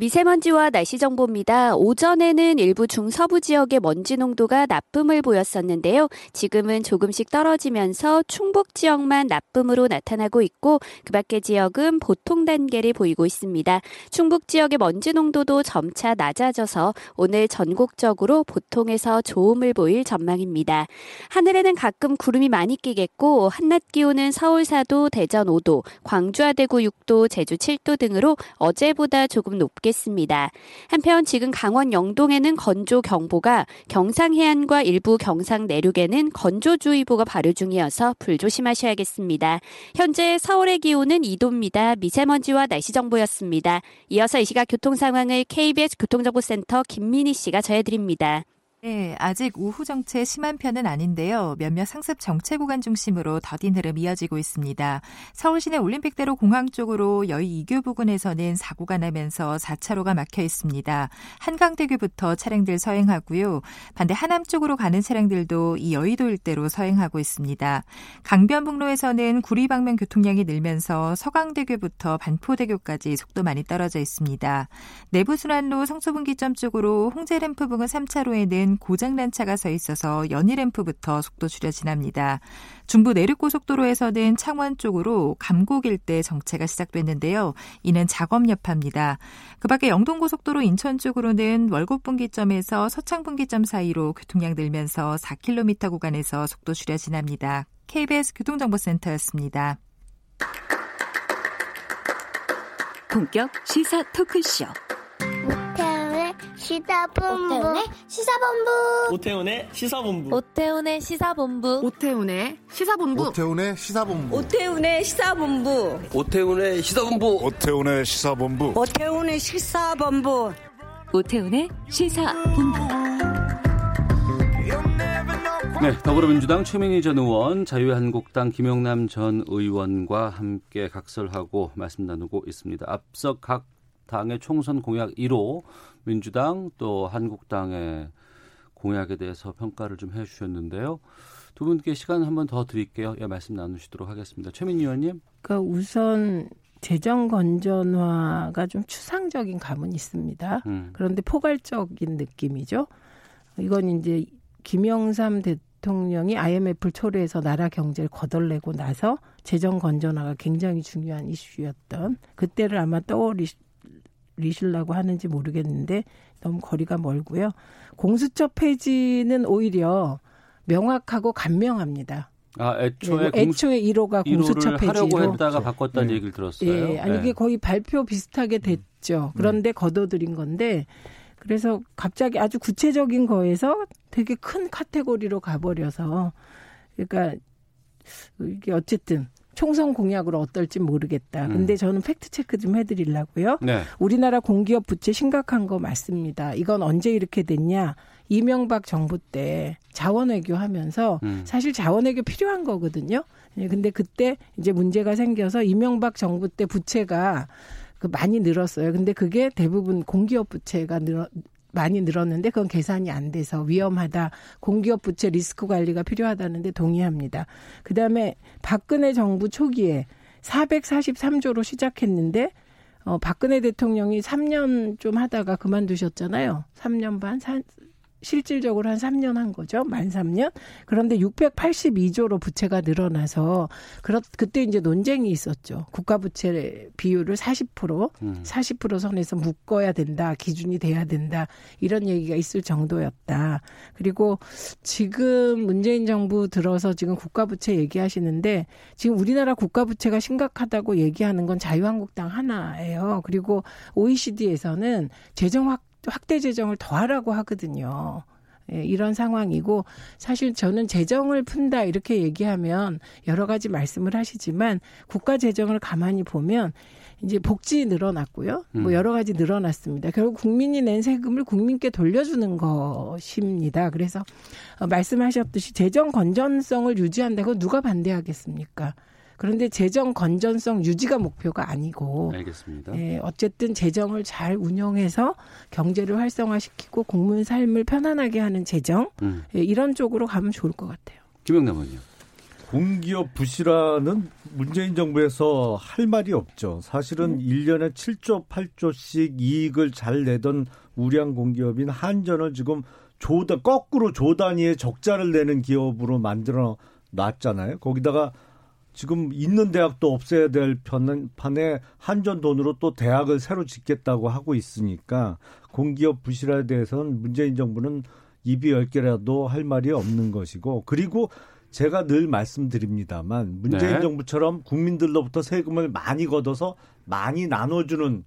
S11: 미세먼지와 날씨 정보입니다. 오전에는 일부 중서부 지역의 먼지 농도가 나쁨을 보였었는데요. 지금은 조금씩 떨어지면서 충북 지역만 나쁨으로 나타나고 있고 그 밖의 지역은 보통 단계를 보이고 있습니다. 충북 지역의 먼지 농도도 점차 낮아져서 오늘 전국적으로 보통에서 좋음을 보일 전망입니다. 하늘에는 가끔 구름이 많이 끼겠고 한낮 기온은 서울 4도, 대전 5도, 광주 하대구 6도, 제주 7도 등으로 어제보다 조금 높 겠습니다. 한편 지금 강원 영동에는 건조 경보가 경상 해안과 일부 경상 내륙에는 건조주의보가 발효 중이어서 불조심하셔야겠습니다. 현재 서울의 기온은 2도입니다. 미세먼지와 날씨 정보였습니다. 이어서 이 시각 교통 상황을 KBS 교통정보센터 김민희 씨가 전해드립니다.
S12: 네, 아직 우후 정체 심한 편은 아닌데요. 몇몇 상습 정체 구간 중심으로 더딘 흐름 이어지고 있습니다. 서울 시내 올림픽대로 공항 쪽으로 여의 2교 부근에서는 사고가 나면서 4차로가 막혀 있습니다. 한강대교부터 차량들 서행하고요. 반대 하남 쪽으로 가는 차량들도 이 여의도 일대로 서행하고 있습니다. 강변북로에서는 구리 방면 교통량이 늘면서 서강대교부터 반포대교까지 속도 많이 떨어져 있습니다. 내부순환로 성수분기점 쪽으로 홍제램프 부근 3차로에는 고장난 차가 서 있어서 연희램프부터 속도 줄여 지납니다. 중부 내륙고속도로에서는 창원 쪽으로 감곡 일대 정체가 시작됐는데요. 이는 작업 여파입니다. 그 밖에 영동고속도로 인천 쪽으로는 월곡 분기점에서 서창 분기점 사이로 교통량 늘면서 4km 구간에서 속도 줄여 지납니다. KBS 교통정보센터였습니다.
S10: 본격 시사 토크쇼.
S13: 시사본부. 시사본부.
S14: 오태훈의 시사본부.
S13: 오태훈의 시사본부.
S15: 오태훈의 시사본부.
S16: 오태훈의 시사본부.
S15: 오태훈의 시사본부.
S14: 오태훈의 시사본부.
S16: 오태훈의 시사본부.
S15: 오태훈의 시사본부.
S10: 오태훈의 시사본부. 네, 더불어민주당 최민희 전 의원, 자유한국당 김영남 전 의원과 함께 각설하고 말씀 나누고 있습니다. 앞서 각 당의 총선 공약 1호 민주당 또 한국당의 공약에 대해서 평가를 좀 해주셨는데요. 두 분께 시간 한번 더 드릴게요. 예, 말씀 나누시도록 하겠습니다. 최민희 의원님.
S2: 그러니까 우선 재정 건전화가 좀 추상적인 감은 있습니다. 음. 그런데 포괄적인 느낌이죠. 이건 이제 김영삼 대통령이 IMF를 초래해서 나라 경제를 거덜내고 나서 재정 건전화가 굉장히 중요한 이슈였던 그때를 아마 떠올리 리실라고 하는지 모르겠는데 너무 거리가 멀고요. 공수처 폐지는 오히려 명확하고 간명합니다.
S10: 아, 애초에
S2: 네, 애초에 1호가 공수처 폐지로
S10: 하려고 했다가 바꿨다는 네. 얘기를 들었어요.
S2: 예, 아니 이게 네. 거의 발표 비슷하게 됐죠. 그런데 네. 거둬들인 건데 그래서 갑자기 아주 구체적인 거에서 되게 큰 카테고리로 가버려서 그러니까 이게 어쨌든 총선 공약으로 어떨지 모르겠다. 음. 근데 저는 팩트 체크 좀 해드리려고요. 네. 우리나라 공기업 부채 심각한 거 맞습니다. 이건 언제 이렇게 됐냐? 이명박 정부 때 자원외교 하면서 음. 사실 자원외교 필요한 거거든요. 예, 근데 그때 이제 문제가 생겨서 이명박 정부 때 부채가 그 많이 늘었어요. 근데 그게 대부분 공기업 부채가 늘어 많이 늘었는데 그건 계산이 안 돼서 위험하다. 공기업 부채 리스크 관리가 필요하다는데 동의합니다. 그다음에 박근혜 정부 초기에 443조로 시작했는데 어 박근혜 대통령이 3년 좀 하다가 그만두셨잖아요. 3년 반, 실질적으로 한 3년 한 거죠. 만 3년. 그런데 682조로 부채가 늘어나서 그렇 그때 이제 논쟁이 있었죠. 국가 부채 비율을 40% 음. 40% 선에서 묶어야 된다. 기준이 돼야 된다. 이런 얘기가 있을 정도였다. 그리고 지금 문재인 정부 들어서 지금 국가 부채 얘기하시는데 지금 우리나라 국가 부채가 심각하다고 얘기하는 건 자유한국당 하나예요. 그리고 OECD에서는 재정 확 확대 재정을 더하라고 하거든요. 예, 이런 상황이고 사실 저는 재정을 푼다 이렇게 얘기하면 여러 가지 말씀을 하시지만 국가 재정을 가만히 보면 이제 복지 늘어났고요. 뭐 음. 여러 가지 늘어났습니다. 결국 국민이 낸 세금을 국민께 돌려주는 것입니다. 그래서 어, 말씀하셨듯이 재정 건전성을 유지한다고 누가 반대하겠습니까? 그런데 재정 건전성 유지가 목표가 아니고
S10: 알겠습니다.
S2: 예, 어쨌든 재정을 잘 운영해서 경제를 활성화시키고 국민 삶을 편안하게 하는 재정 음. 예, 이런 쪽으로 가면 좋을 것 같아요.
S10: 김영남 의원요.
S3: 공기업 부실화는 문재인 정부에서 할 말이 없죠. 사실은 음. 1년에 7조, 8조씩 이익을 잘 내던 우량 공기업인 한전을 지금 조다 거꾸로 조 단위의 적자를 내는 기업으로 만들어 놨잖아요. 거기다가 지금 있는 대학도 없애야 될 판에 한전 돈으로 또 대학을 새로 짓겠다고 하고 있으니까 공기업 부실화에 대해서는 문재인 정부는 입이 열 개라도 할 말이 없는 것이고 그리고 제가 늘 말씀드립니다만 문재인 네. 정부처럼 국민들로부터 세금을 많이 걷어서 많이 나눠주는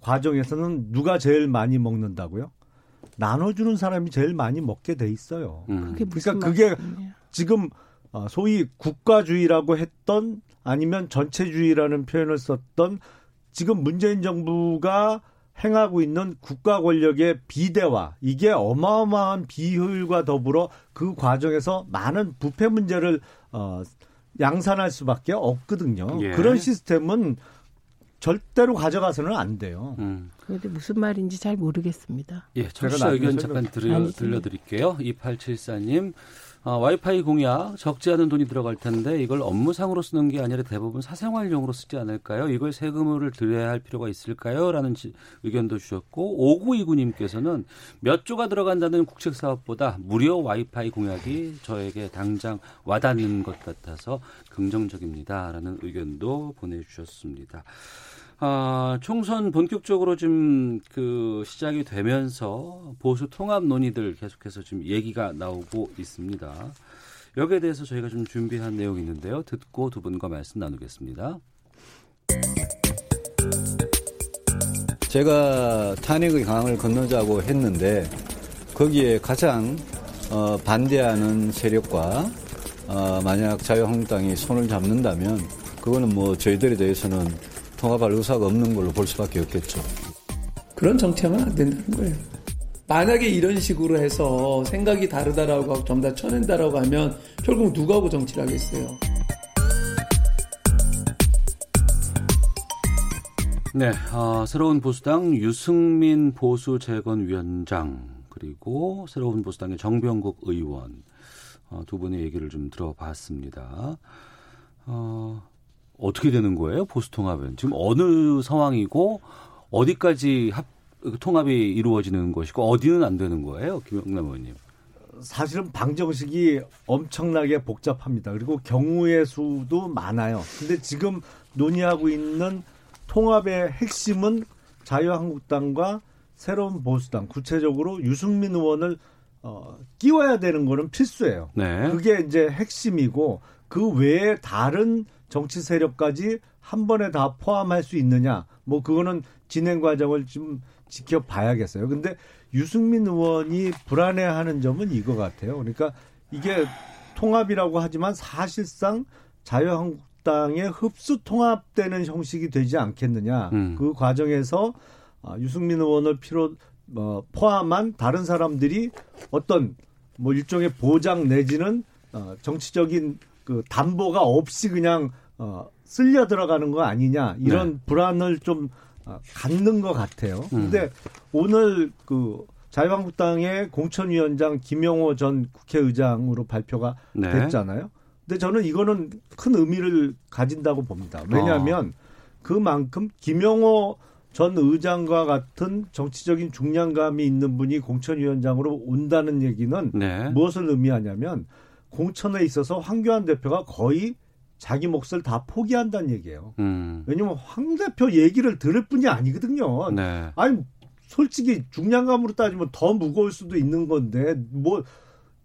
S3: 과정에서는 누가 제일 많이 먹는다고요? 나눠주는 사람이 제일 많이 먹게 돼 있어요. 음. 그러니까 그게 지금 어, 소위 국가주의라고 했던 아니면 전체주의라는 표현을 썼던 지금 문재인 정부가 행하고 있는 국가 권력의 비대화 이게 어마어마한 비효율과 더불어 그 과정에서 많은 부패 문제를 어 양산할 수밖에 없거든요.
S1: 예.
S3: 그런 시스템은 절대로 가져가서는 안 돼요.
S1: 음.
S2: 그런데 무슨 말인지 잘 모르겠습니다.
S1: 예, 청취자 의견 잠깐 들려, 들려드릴게요. 2874님. 어, 와이파이 공약 적지 않은 돈이 들어갈 텐데 이걸 업무상으로 쓰는 게 아니라 대부분 사생활용으로 쓰지 않을까요? 이걸 세금을 들여야 할 필요가 있을까요? 라는 지, 의견도 주셨고 5929님께서는 몇 조가 들어간다는 국책 사업보다 무료 와이파이 공약이 저에게 당장 와닿는 것 같아서 긍정적입니다. 라는 의견도 보내주셨습니다. 아, 총선 본격적으로 좀 그 시작이 되면서 보수 통합 논의들 계속해서 지금 얘기가 나오고 있습니다. 여기에 대해서 저희가 좀 준비한 내용이 있는데요. 듣고 두 분과 말씀 나누겠습니다.
S17: 제가 탄핵의 강을 건너자고 했는데 거기에 가장 어, 반대하는 세력과 어, 만약 자유한국당이 손을 잡는다면 그거는 뭐 저희들에 대해서는 통합할 의사가 없는 걸로 볼 수밖에 없겠죠.
S18: 그런 정치하면 안 된다는 거예요. 만약에 이런 식으로 해서 생각이 다르다라고 하고 전부 다 쳐낸다라고 하면 결국 누구하고 정치를 하겠어요.
S1: 네, 어, 새로운 보수당 유승민 보수 재건 위원장 그리고 새로운 보수당의 정병국 의원 어, 두 분의 얘기를 좀 들어봤습니다. 어, 어떻게 되는 거예요? 보수 통합은 지금 어느 상황이고 어디까지 합, 통합이 이루어지는 것이고 어디는 안 되는 거예요, 김영남 의원님?
S3: 사실은 방정식이 엄청나게 복잡합니다. 그리고 경우의 수도 많아요. 근데 지금 논의하고 있는 통합의 핵심은 자유한국당과 새로운 보수당, 구체적으로 유승민 의원을 어, 끼워야 되는 거는 필수예요.
S1: 네.
S3: 그게 이제 핵심이고 그 외에 다른 정치 세력까지 한 번에 다 포함할 수 있느냐, 뭐 그거는 진행 과정을 좀 지켜봐야겠어요. 근데 유승민 의원이 불안해하는 점은 이거 같아요. 그러니까 이게 통합이라고 하지만 사실상 자유한국당의 흡수 통합되는 형식이 되지 않겠느냐.
S1: 음.
S3: 그 과정에서 아, 유승민 의원을 필요 어, 포함한 다른 사람들이 어떤 뭐 일종의 보장 내지는 어, 정치적인 그 담보가 없이 그냥 어, 쓸려 들어가는 거 아니냐 이런
S1: 네.
S3: 불안을 좀 어, 갖는 것 같아요.
S1: 음.
S3: 근데 오늘 그 자유한국당의 공천위원장 김영호 전 국회의장으로 발표가
S1: 네.
S3: 됐잖아요. 근데 저는 이거는 큰 의미를 가진다고 봅니다. 왜냐하면 그만큼 김영호 전 의장과 같은 정치적인 중량감이 있는 분이 공천위원장으로 온다는 얘기는
S1: 네.
S3: 무엇을 의미하냐면 공천에 있어서 황교안 대표가 거의 자기 몫을 다 포기한다는 얘기예요.
S1: 음.
S3: 왜냐면 황 대표 얘기를 들을 뿐이 아니거든요.
S1: 네.
S3: 아니 솔직히 중량감으로 따지면 더 무거울 수도 있는 건데 뭐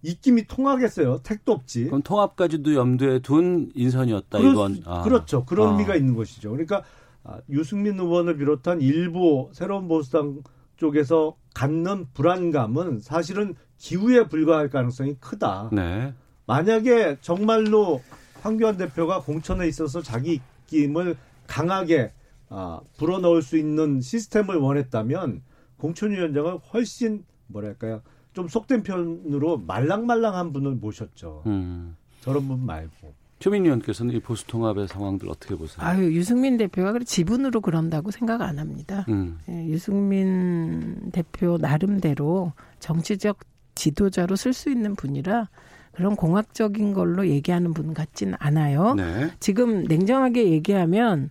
S3: 입김이 통하겠어요. 택도 없지.
S1: 그럼 통합까지도 염두에 둔 인선이었다
S3: 그렇,
S1: 이건. 아.
S3: 그렇죠. 그런
S1: 아.
S3: 의미가 있는 것이죠. 그러니까 아, 유승민 의원을 비롯한 일부 새로운 보수당 쪽에서 갖는 불안감은 사실은 기후에 불과할 가능성이 크다.
S1: 네.
S3: 만약에 정말로 황교안 대표가 공천에 있어서 자기 입김을 강하게 아, 불어넣을 수 있는 시스템을 원했다면 공천위원장은 훨씬 뭐랄까요 좀 속된 편으로 말랑말랑한 분을 모셨죠.
S1: 음.
S3: 저런 분 말고.
S1: 최민 의원께서는 이 보수 통합의 상황들 어떻게 보세요?
S2: 아유 유승민 대표가 그래 지분으로 그런다고 생각 안 합니다.
S1: 음.
S2: 예, 유승민 대표 나름대로 정치적 지도자로 쓸 수 있는 분이라 그런 공학적인 걸로 얘기하는 분 같진 않아요.
S1: 네.
S2: 지금 냉정하게 얘기하면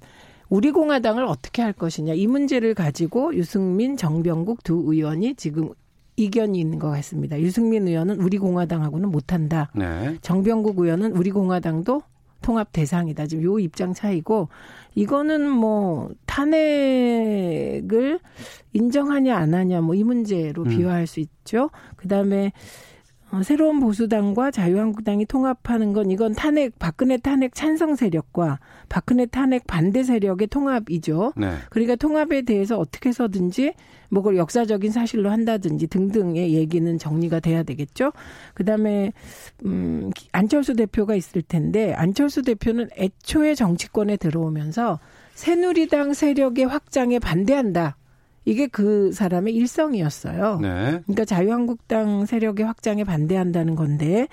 S2: 우리 공화당을 어떻게 할 것이냐 이 문제를 가지고 유승민, 정병국 두 의원이 지금 이견이 있는 것 같습니다. 유승민 의원은 우리 공화당하고는 못한다.
S1: 네.
S2: 정병국 의원은 우리 공화당도 통합 대상이다. 지금 요 입장 차이고 이거는 뭐 탄핵을 인정하냐 안 하냐 뭐 이 문제로
S1: 음.
S2: 비화할 수 있죠. 그다음에 어, 새로운 보수당과 자유한국당이 통합하는 건 이건 탄핵 박근혜 탄핵 찬성 세력과 박근혜 탄핵 반대 세력의 통합이죠.
S1: 네.
S2: 그러니까 통합에 대해서 어떻게 해서든지 뭐 그걸 역사적인 사실로 한다든지 등등의 얘기는 정리가 돼야 되겠죠. 그다음에 음 안철수 대표가 있을 텐데 안철수 대표는 애초에 정치권에 들어오면서 새누리당 세력의 확장에 반대한다. 이게 그 사람의 일성이었어요.
S1: 네.
S2: 그러니까 자유한국당 세력의 확장에 반대한다는 건데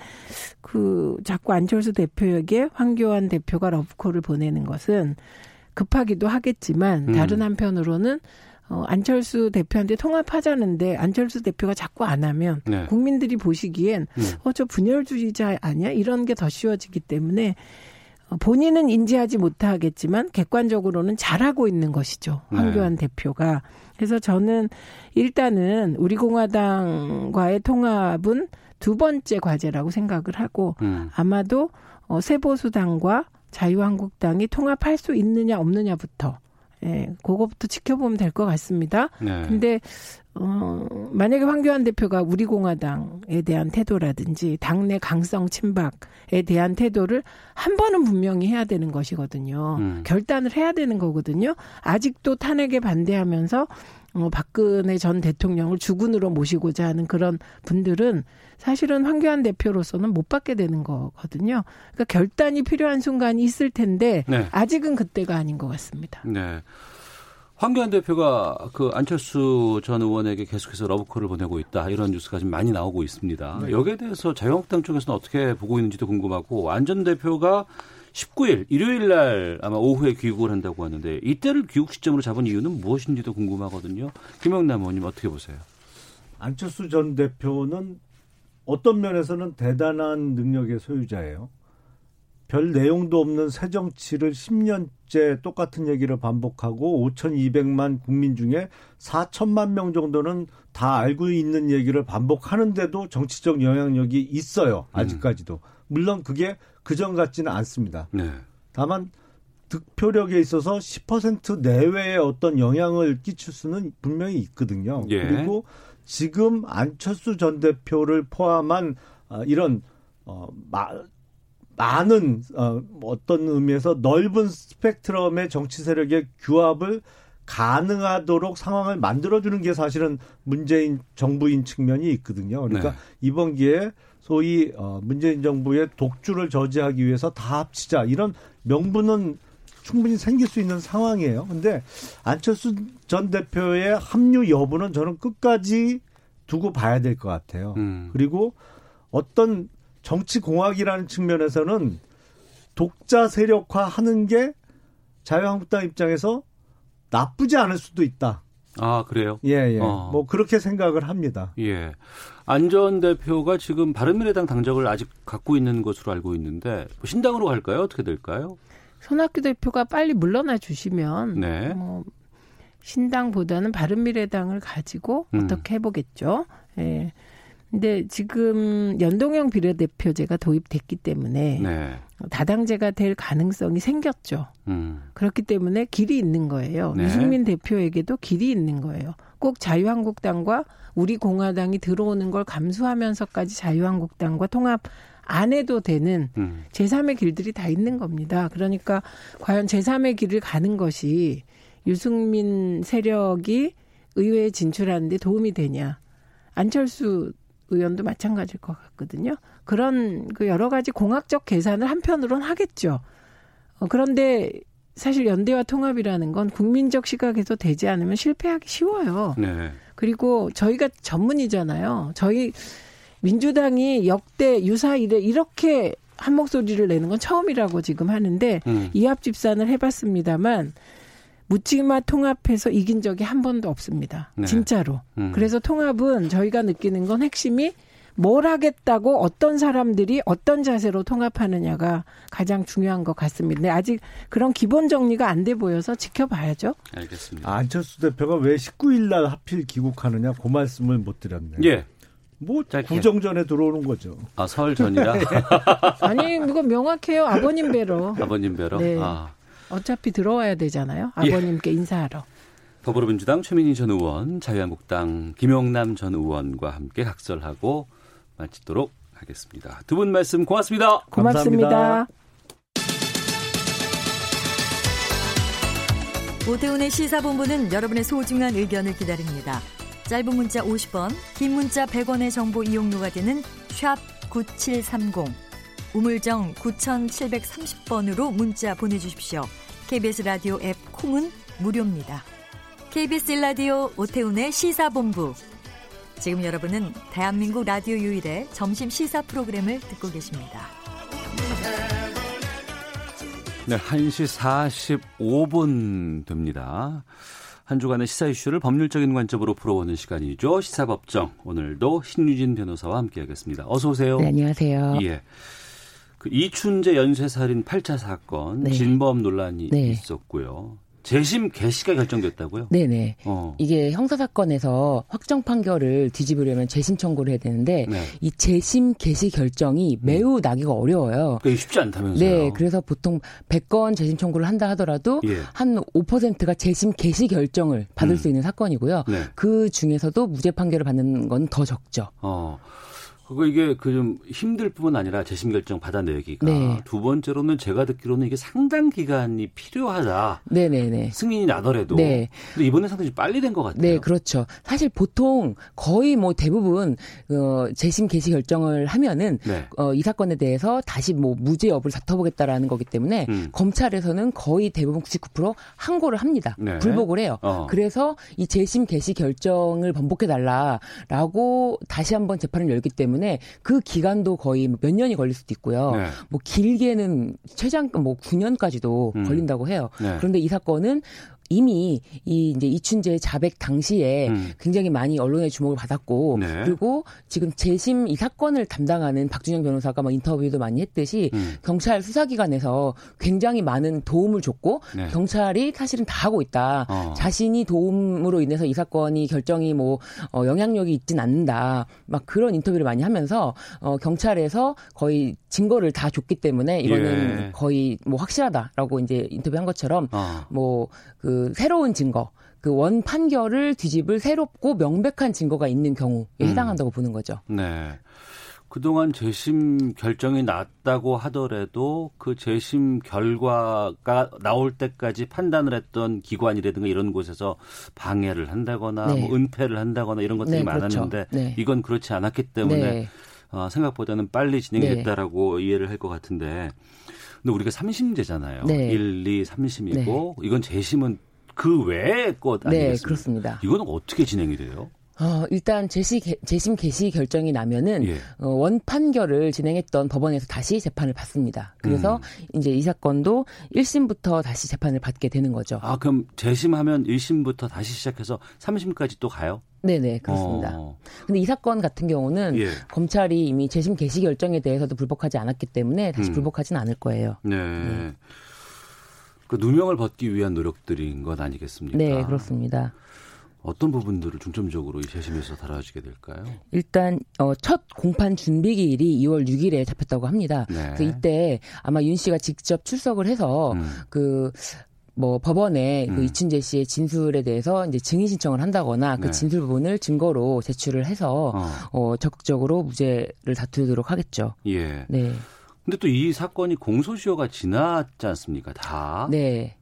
S2: 그 자꾸 안철수 대표에게 황교안 대표가 러브콜을 보내는 것은 급하기도 하겠지만
S17: 음.
S2: 다른 한편으로는 어, 안철수 대표한테 통합하자는데 안철수 대표가 자꾸 안 하면
S17: 네.
S2: 국민들이 보시기엔
S17: 음.
S2: 어, 저 분열주의자 아니야? 이런 게 더 쉬워지기 때문에 어, 본인은 인지하지 못하겠지만 객관적으로는 잘하고 있는 것이죠.
S17: 네.
S2: 황교안 대표가. 그래서 저는 일단은 우리 공화당과의 통합은 두 번째 과제라고 생각을 하고
S1: 음.
S2: 아마도 어, 세보수당과 자유한국당이 통합할 수 있느냐 없느냐부터 예, 그거부터 지켜보면 될 것 같습니다.
S17: 네.
S2: 근데 어 만약에 황교안 대표가 우리 공화당에 대한 태도라든지 당내 강성 친박에 대한 태도를 한 번은 분명히 해야 되는 것이거든요.
S17: 음.
S2: 결단을 해야 되는 거거든요. 아직도 탄핵에 반대하면서 어, 박근혜 전 대통령을 주군으로 모시고자 하는 그런 분들은 사실은 황교안 대표로서는 못 받게 되는 거거든요. 그러니까 결단이 필요한 순간이 있을 텐데
S1: 네.
S2: 아직은 그때가 아닌 것 같습니다.
S1: 네. 황교안 대표가 그 안철수 전 의원에게 계속해서 러브콜을 보내고 있다 이런 뉴스가 지금 많이 나오고 있습니다.
S17: 네.
S1: 여기에 대해서 자유한국당 쪽에서는 어떻게 보고 있는지도 궁금하고 안 전 대표가 19일 일요일 날 아마 오후에 귀국을 한다고 하는데 이때를 귀국 시점으로 잡은 이유는 무엇인지도 궁금하거든요. 김영남 의원님 어떻게 보세요?
S3: 안철수 전 대표는 어떤 면에서는 대단한 능력의 소유자예요. 별 내용도 없는 새 정치를 10년째 똑같은 얘기를 반복하고 5,200만 국민 중에 4천만 명 정도는 다 알고 있는 얘기를 반복하는데도 정치적 영향력이 있어요. 아직까지도. 물론 그게 그전 같지는 않습니다.
S1: 네.
S3: 다만 득표력에 있어서 10% 내외의 어떤 영향을 끼칠 수는 분명히 있거든요.
S17: 예.
S3: 그리고 지금 안철수 전 대표를 포함한 어, 이런 어, 마, 많은 어, 어떤 의미에서 넓은 스펙트럼의 정치 세력의 규합을 가능하도록 상황을 만들어주는 게 사실은 문재인 정부인 측면이 있거든요. 그러니까
S17: 네.
S3: 이번 기회에 소위 어, 문재인 정부의 독주를 저지하기 위해서 다 합치자 이런 명분은 충분히 생길 수 있는 상황이에요. 근데 안철수 전 대표의 합류 여부는 저는 끝까지 두고 봐야 될 것 같아요.
S1: 음.
S3: 그리고 어떤 정치 공학이라는 측면에서는 독자 세력화 하는 게 자유한국당 입장에서 나쁘지 않을 수도 있다.
S1: 아 그래요?
S3: 예, 예.
S1: 어.
S3: 뭐 그렇게 생각을 합니다.
S1: 예. 안 전 대표가 지금 바른미래당 당적을 아직 갖고 있는 것으로 알고 있는데 뭐 신당으로 갈까요? 어떻게 될까요?
S2: 손학규 대표가 빨리 물러나 주시면
S1: 네.
S2: 뭐 신당보다는 바른미래당을 가지고
S1: 음.
S2: 어떻게 해보겠죠. 예. 근데 지금 연동형 비례대표제가 도입됐기 때문에
S1: 네.
S2: 다당제가 될 가능성이 생겼죠.
S1: 음.
S2: 그렇기 때문에 길이 있는 거예요.
S1: 네.
S2: 유승민 대표에게도 길이 있는 거예요. 꼭 자유한국당과 우리 공화당이 들어오는 걸 감수하면서까지 자유한국당과 통합 안 해도 되는
S1: 음.
S2: 제3의 길들이 다 있는 겁니다. 그러니까 과연 제3의 길을 가는 것이 유승민 세력이 의회에 진출하는데 도움이 되냐. 안철수 의원도 마찬가지일 것 같거든요. 그런 그 여러 가지 공학적 계산을 한편으론 하겠죠. 어, 그런데 사실 연대와 통합이라는 건 국민적 시각에서 되지 않으면 실패하기 쉬워요.
S1: 네.
S2: 그리고 저희가 전문이잖아요. 저희 민주당이 역대 유사 이래 이렇게 한 목소리를 내는 건 처음이라고 지금 하는데
S17: 음.
S2: 이합 집산을 해봤습니다만 묻지마 통합해서 이긴 적이 한 번도 없습니다.
S17: 네.
S2: 진짜로.
S17: 음.
S2: 그래서 통합은 저희가 느끼는 건 핵심이 뭘 하겠다고 어떤 사람들이 어떤 자세로 통합하느냐가 가장 중요한 것 같습니다. 근데 아직 그런 기본 정리가 안 돼 보여서 지켜봐야죠.
S1: 알겠습니다.
S3: 안철수 대표가 왜 19일 날 하필 귀국하느냐 그 말씀을 못 드렸네요.
S1: 예.
S3: 뭐
S1: 짧게.
S3: 구정 전에 들어오는 거죠.
S1: 아, 설 전이라 [LAUGHS]
S2: 아니 이거 명확해요. 아버님 뵈러.
S1: 아버님 뵈러.
S2: 네.
S1: 아.
S2: 어차피 들어와야 되잖아요.
S1: 예.
S2: 아버님께 인사하러.
S1: 더불어민주당 최민희 전 의원, 자유한국당 김용남 전 의원과 함께 각설하고 마치도록 하겠습니다. 두 분 말씀 고맙습니다.
S2: 고맙습니다.
S19: 오태훈의 시사본부는 여러분의 소중한 의견을 기다립니다. 짧은 문자 50원, 긴 문자 100원의 정보 이용료가 되는 샵 9730, 우물정 9730번으로 문자 보내주십시오. KBS 라디오 앱 콩은 무료입니다. KBS 라디오 오태훈의 시사본부. 지금 여러분은 대한민국 라디오 유일의 점심 시사 프로그램을 듣고 계십니다.
S1: 네, 1시 45분 됩니다. 한 주간의 시사 이슈를 법률적인 관점으로 풀어보는 시간이죠. 시사법정. 오늘도 신유진 변호사와 함께하겠습니다. 어서 오세요.
S20: 네, 안녕하세요.
S1: 예. 그 이춘재 연쇄살인 8차 사건
S20: 네.
S1: 진범 논란이
S20: 네.
S1: 있었고요. 재심 개시가 결정됐다고요?
S20: 네네.
S1: 어.
S20: 이게 형사사건에서 확정 판결을 뒤집으려면 재심 청구를 해야 되는데
S1: 네.
S20: 이 재심 개시 결정이 매우 나기가 어려워요.
S1: 그게 쉽지 않다면서요?
S20: 네, 그래서 보통 100건 재심 청구를 한다 하더라도
S1: 예.
S20: 한 5%가 재심 개시 결정을 받을
S1: 음.
S20: 수 있는 사건이고요.
S1: 네.
S20: 그 중에서도 무죄 판결을 받는 건 더 적죠.
S1: 어. 그거 이게 그 좀 힘들 뿐만 아니라 재심 결정 받아내기가
S20: 네.
S1: 두 번째로는 제가 듣기로는 이게 상당 기간이 필요하다.
S20: 네네네.
S1: 승인이 나더라도.
S20: 네.
S1: 근데 이번에 상당히 빨리 된 것 같아요.
S20: 네, 그렇죠. 사실 보통 거의 뭐 대부분 어, 재심 개시 결정을 하면은
S1: 네.
S20: 어, 이 사건에 대해서 다시 뭐 무죄 여부를 다퉈보겠다라는 거기 때문에
S1: 음.
S20: 검찰에서는 거의 대부분 99% 항고를 합니다.
S1: 네.
S20: 불복을 해요.
S1: 어.
S20: 그래서 이 재심 개시 결정을 번복해 달라라고 다시 한번 재판을 열기 때문에 그 기간도 거의 몇 년이 걸릴 수도 있고요.
S1: 네.
S20: 뭐 길게는 최장 뭐 9년까지도
S1: 음.
S20: 걸린다고 해요.
S1: 네.
S20: 그런데 이 사건은 이미 이 이제 이춘재 자백 당시에
S1: 음.
S20: 굉장히 많이 언론의 주목을 받았고
S1: 네.
S20: 그리고 지금 재심 이 사건을 담당하는 박준영 변호사가 뭐 인터뷰도 많이 했듯이
S1: 음.
S20: 경찰 수사기관에서 굉장히 많은 도움을 줬고
S1: 네.
S20: 경찰이 사실은 다 하고 있다.
S1: 어.
S20: 자신이 도움으로 인해서 이 사건이 결정이 뭐 어, 영향력이 있진 않는다. 막 그런 인터뷰를 많이 하면서 어, 경찰에서 거의 증거를 다 줬기 때문에 이거는
S1: 예.
S20: 거의 뭐 확실하다라고 이제 인터뷰한 것처럼
S1: 어.
S20: 뭐그 새로운 증거 그원 판결을 뒤집을 새롭고 명백한 증거가 있는 경우에
S1: 음.
S20: 해당한다고 보는 거죠.
S1: 네. 그동안 재심 결정이 났다고 하더라도 그 재심 결과가 나올 때까지 판단을 했던 기관이라든가 이런 곳에서 방해를 한다거나
S20: 네.
S1: 뭐 은폐를 한다거나 이런 것들이
S20: 네, 그렇죠.
S1: 많았는데
S20: 네.
S1: 이건 그렇지 않았기 때문에
S20: 네.
S1: 어, 생각보다는 빨리 진행이
S20: 네.
S1: 됐다라고 이해를 할 것 같은데 근데 우리가 3심제잖아요.
S20: 네.
S1: 1, 2, 3심이고 이건 재심은 그 외의 것
S20: 네,
S1: 아니겠습니까?
S20: 그렇습니다.
S1: 이거는 어떻게 진행이 돼요?
S20: 어, 일단 재시, 개- 재심 개시 결정이 나면은
S1: 예.
S20: 어, 원 판결을 진행했던 법원에서 다시 재판을 받습니다. 그래서
S1: 음.
S20: 이제 이 사건도 1심부터 다시 재판을 받게 되는 거죠.
S1: 아, 그럼 재심하면 1심부터 다시 시작해서 3심까지 또 가요?
S20: 네네 그렇습니다.
S1: 어.
S20: 근데 이 사건 같은 경우는
S1: 예.
S20: 검찰이 이미 재심 개시 결정에 대해서도 불복하지 않았기 때문에 다시
S1: 음.
S20: 불복하지는 않을 거예요.
S1: 네. 그 누명을 벗기 위한 노력들인 건 아니겠습니까?
S20: 네 그렇습니다.
S1: 어떤 부분들을 중점적으로 이 재심에서 다뤄지게 될까요?
S20: 일단 어, 첫 공판 준비 기일이 2월 6일에 잡혔다고 합니다.
S1: 네.
S20: 그래서 이때 아마 윤 씨가 직접 출석을 해서
S1: 음.
S20: 그뭐 법원에
S1: 음.
S20: 그 이춘재 씨의 진술에 대해서 이제 증인 신청을 한다거나 그
S1: 네.
S20: 진술 부분을 증거로 제출을 해서
S1: 어.
S20: 어, 적극적으로 무죄를 다투도록 하겠죠.
S1: 예.
S20: 네.
S1: 근데 또 이 사건이 공소시효가 지났지 않습니까? 다.
S20: 네.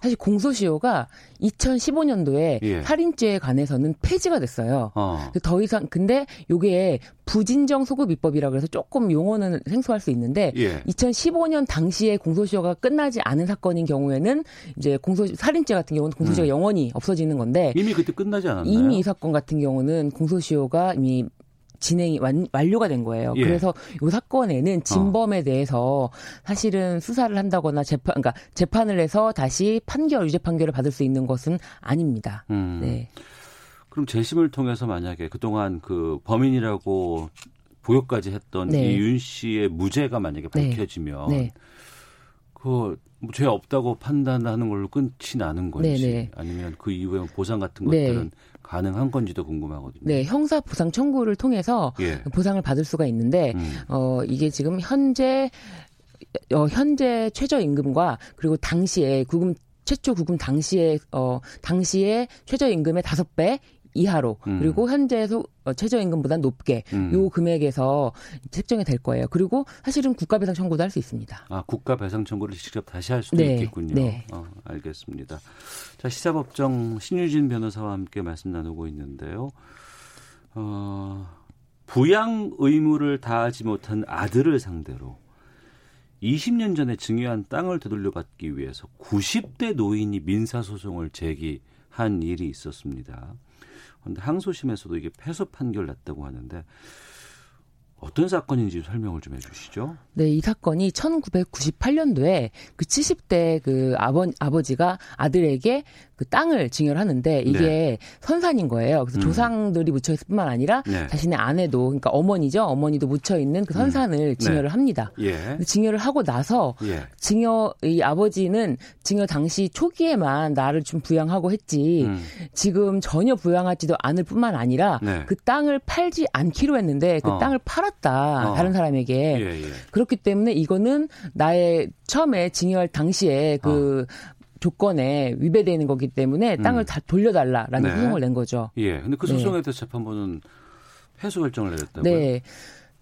S20: 사실 공소시효가 2015년도에
S1: 예.
S20: 살인죄에 관해서는 폐지가 됐어요.
S1: 어.
S20: 더 이상 근데 요게 부진정 소급 입법이라 그래서 조금 용어는 생소할 수 있는데
S1: 예.
S20: 2015년 당시에 공소시효가 끝나지 않은 사건인 경우에는 이제 공소 살인죄 같은 경우는 공소시효가
S1: 음.
S20: 영원히 없어지는 건데
S1: 이미 그때 끝나지 않았나요?
S20: 이미 이 사건 같은 경우는 공소시효가 이미 진행이 완, 완료가 된 거예요.
S1: 예.
S20: 그래서 이 사건에는 진범에 대해서 사실은 수사를 한다거나 재판, 그러니까 재판을 해서 다시 판결, 유죄 판결을 받을 수 있는 것은 아닙니다.
S1: 음.
S20: 네.
S1: 그럼 재심을 통해서 만약에 그동안 그 범인이라고 보역까지 했던
S20: 네.
S1: 이윤 씨의 무죄가 만약에
S20: 네.
S1: 밝혀지면
S20: 네.
S1: 그 죄 없다고 판단하는 걸로 끝이 나는 건지
S20: 네, 네.
S1: 아니면 그 이후에 보상 같은
S20: 네.
S1: 것들은 가능한 건지도 궁금하거든요.
S20: 네, 형사 보상 청구를 통해서
S1: 예.
S20: 보상을 받을 수가 있는데
S1: 음.
S20: 어 이게 지금 현재 어 현재 최저 임금과 그리고 당시에 구금 최초 구금 당시에 어 당시에 최저 임금의 다섯 배 이하로
S1: 음.
S20: 그리고 현재 소, 어, 최저임금보다 높게
S1: 음.
S20: 요 금액에서 책정이 될 거예요. 그리고 사실은 국가배상 청구도 할 수 있습니다.
S1: 아, 국가 배상 청구를 직접 다시 할 수도
S20: 네,
S1: 있겠군요.
S20: 네.
S1: 어, 알겠습니다. 자, 시사법정 신유진 변호사와 함께 말씀 나누고 있는데요. 어, 부양 의무를 다하지 못한 아들을 상대로 20년 전에 증여한 땅을 되돌려받기 위해서 90대 노인이 민사소송을 한 일이 있었습니다. 그런데 항소심에서도 이게 패소 판결 났다고 하는데 어떤 사건인지 설명을 좀 해주시죠.
S20: 네, 이 사건이 1998년도에 그 70대 그 아버, 아버지가 아들에게 그 땅을 증여를 하는데 이게
S1: 네.
S20: 선산인 거예요. 그래서
S1: 음.
S20: 조상들이 묻혀 있을 뿐만 아니라
S1: 네.
S20: 자신의 아내도 그러니까 어머니죠. 어머니도 묻혀 있는 그 선산을 증여를
S1: 네.
S20: 합니다.
S1: 예.
S20: 증여를 하고 나서
S1: 예.
S20: 증여 이 아버지는 증여 당시 초기에만 나를 좀 부양하고 했지
S1: 음.
S20: 지금 전혀 부양하지도 않을 뿐만 아니라
S1: 네.
S20: 그 땅을 팔지 않기로 했는데 그
S1: 어.
S20: 땅을 팔았다
S1: 어.
S20: 다른 사람에게
S1: 예, 예.
S20: 그렇기 때문에 이거는 나의 처음에 증여할 당시에 그 조건에 위배되는 거기 때문에 땅을
S1: 어. 음.
S20: 다 돌려달라라는
S1: 네.
S20: 소송을 낸 거죠.
S1: 예. 근데 그
S20: 네.
S1: 소송에 대해서 재판부는 패소 결정을 내렸다고요?
S20: 네.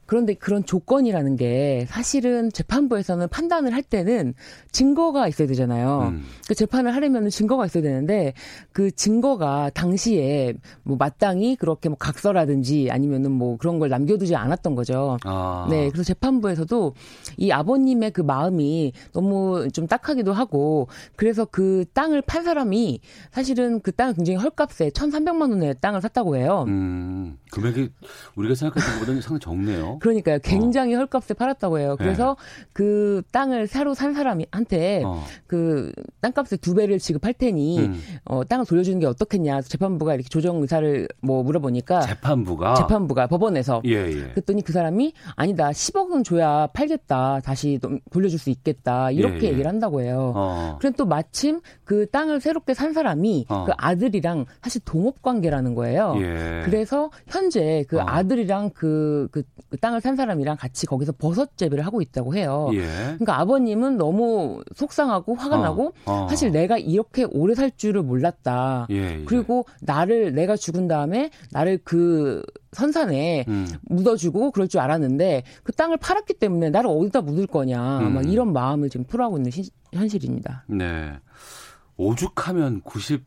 S20: 그런데 그런 조건이라는 게 사실은 재판부에서는 판단을 할 때는 증거가 있어야 되잖아요.
S1: 음.
S20: 그 재판을 하려면 증거가 있어야 되는데 그 증거가 당시에 뭐 마땅히 그렇게 뭐 각서라든지 아니면은 뭐 그런 걸 남겨두지 않았던 거죠.
S1: 아.
S20: 네, 그래서 재판부에서도 이 아버님의 그 마음이 너무 좀 딱하기도 하고 그래서 그 땅을 판 사람이 사실은 그 땅을 굉장히 헐값에 1,300만 원에 땅을 샀다고 해요.
S1: 음, 금액이 우리가 생각했던 것보다는 상당히 적네요.
S20: 그러니까요. 굉장히 헐값에 팔았다고 해요. 그래서 그 땅을 새로 산 사람한테
S1: 어.
S20: 그 땅값의 두 배를 지급할 테니
S1: 음.
S20: 어, 땅을 돌려주는 게 어떻겠냐. 재판부가 이렇게 조정 의사를 뭐 물어보니까
S1: 재판부가
S20: 재판부가 법원에서
S1: 예, 예.
S20: 그랬더니 그 사람이 아니다 10억은 줘야 팔겠다 다시 또 돌려줄 수 있겠다 이렇게
S1: 예, 예.
S20: 얘기를 한다고 해요.
S1: 어.
S20: 그럼 또 마침 그 땅을 새롭게 산 사람이
S1: 어.
S20: 그 아들이랑 사실 동업 관계라는 거예요.
S1: 예.
S20: 그래서 현재 그
S1: 어.
S20: 아들이랑 그, 그, 그 땅을 산 사람이랑 같이 거기서 버섯 재배를 하고 있다고 해요.
S1: 예.
S20: 그러니까 아버님은 너무 속상하고 화가
S1: 어.
S20: 나고
S1: 어.
S20: 사실 내가 이렇게 오래 살 줄을 몰랐다.
S1: 예, 예.
S20: 그리고 나를 내가 죽은 다음에 나를 그 선산에
S1: 음.
S20: 묻어주고 그럴 줄 알았는데 그 땅을 팔았기 때문에 나를 어디다 묻을 거냐
S1: 음.
S20: 막 이런 마음을 지금 풀어하고 있는 시- 현실입니다.
S1: 네. 오죽하면 90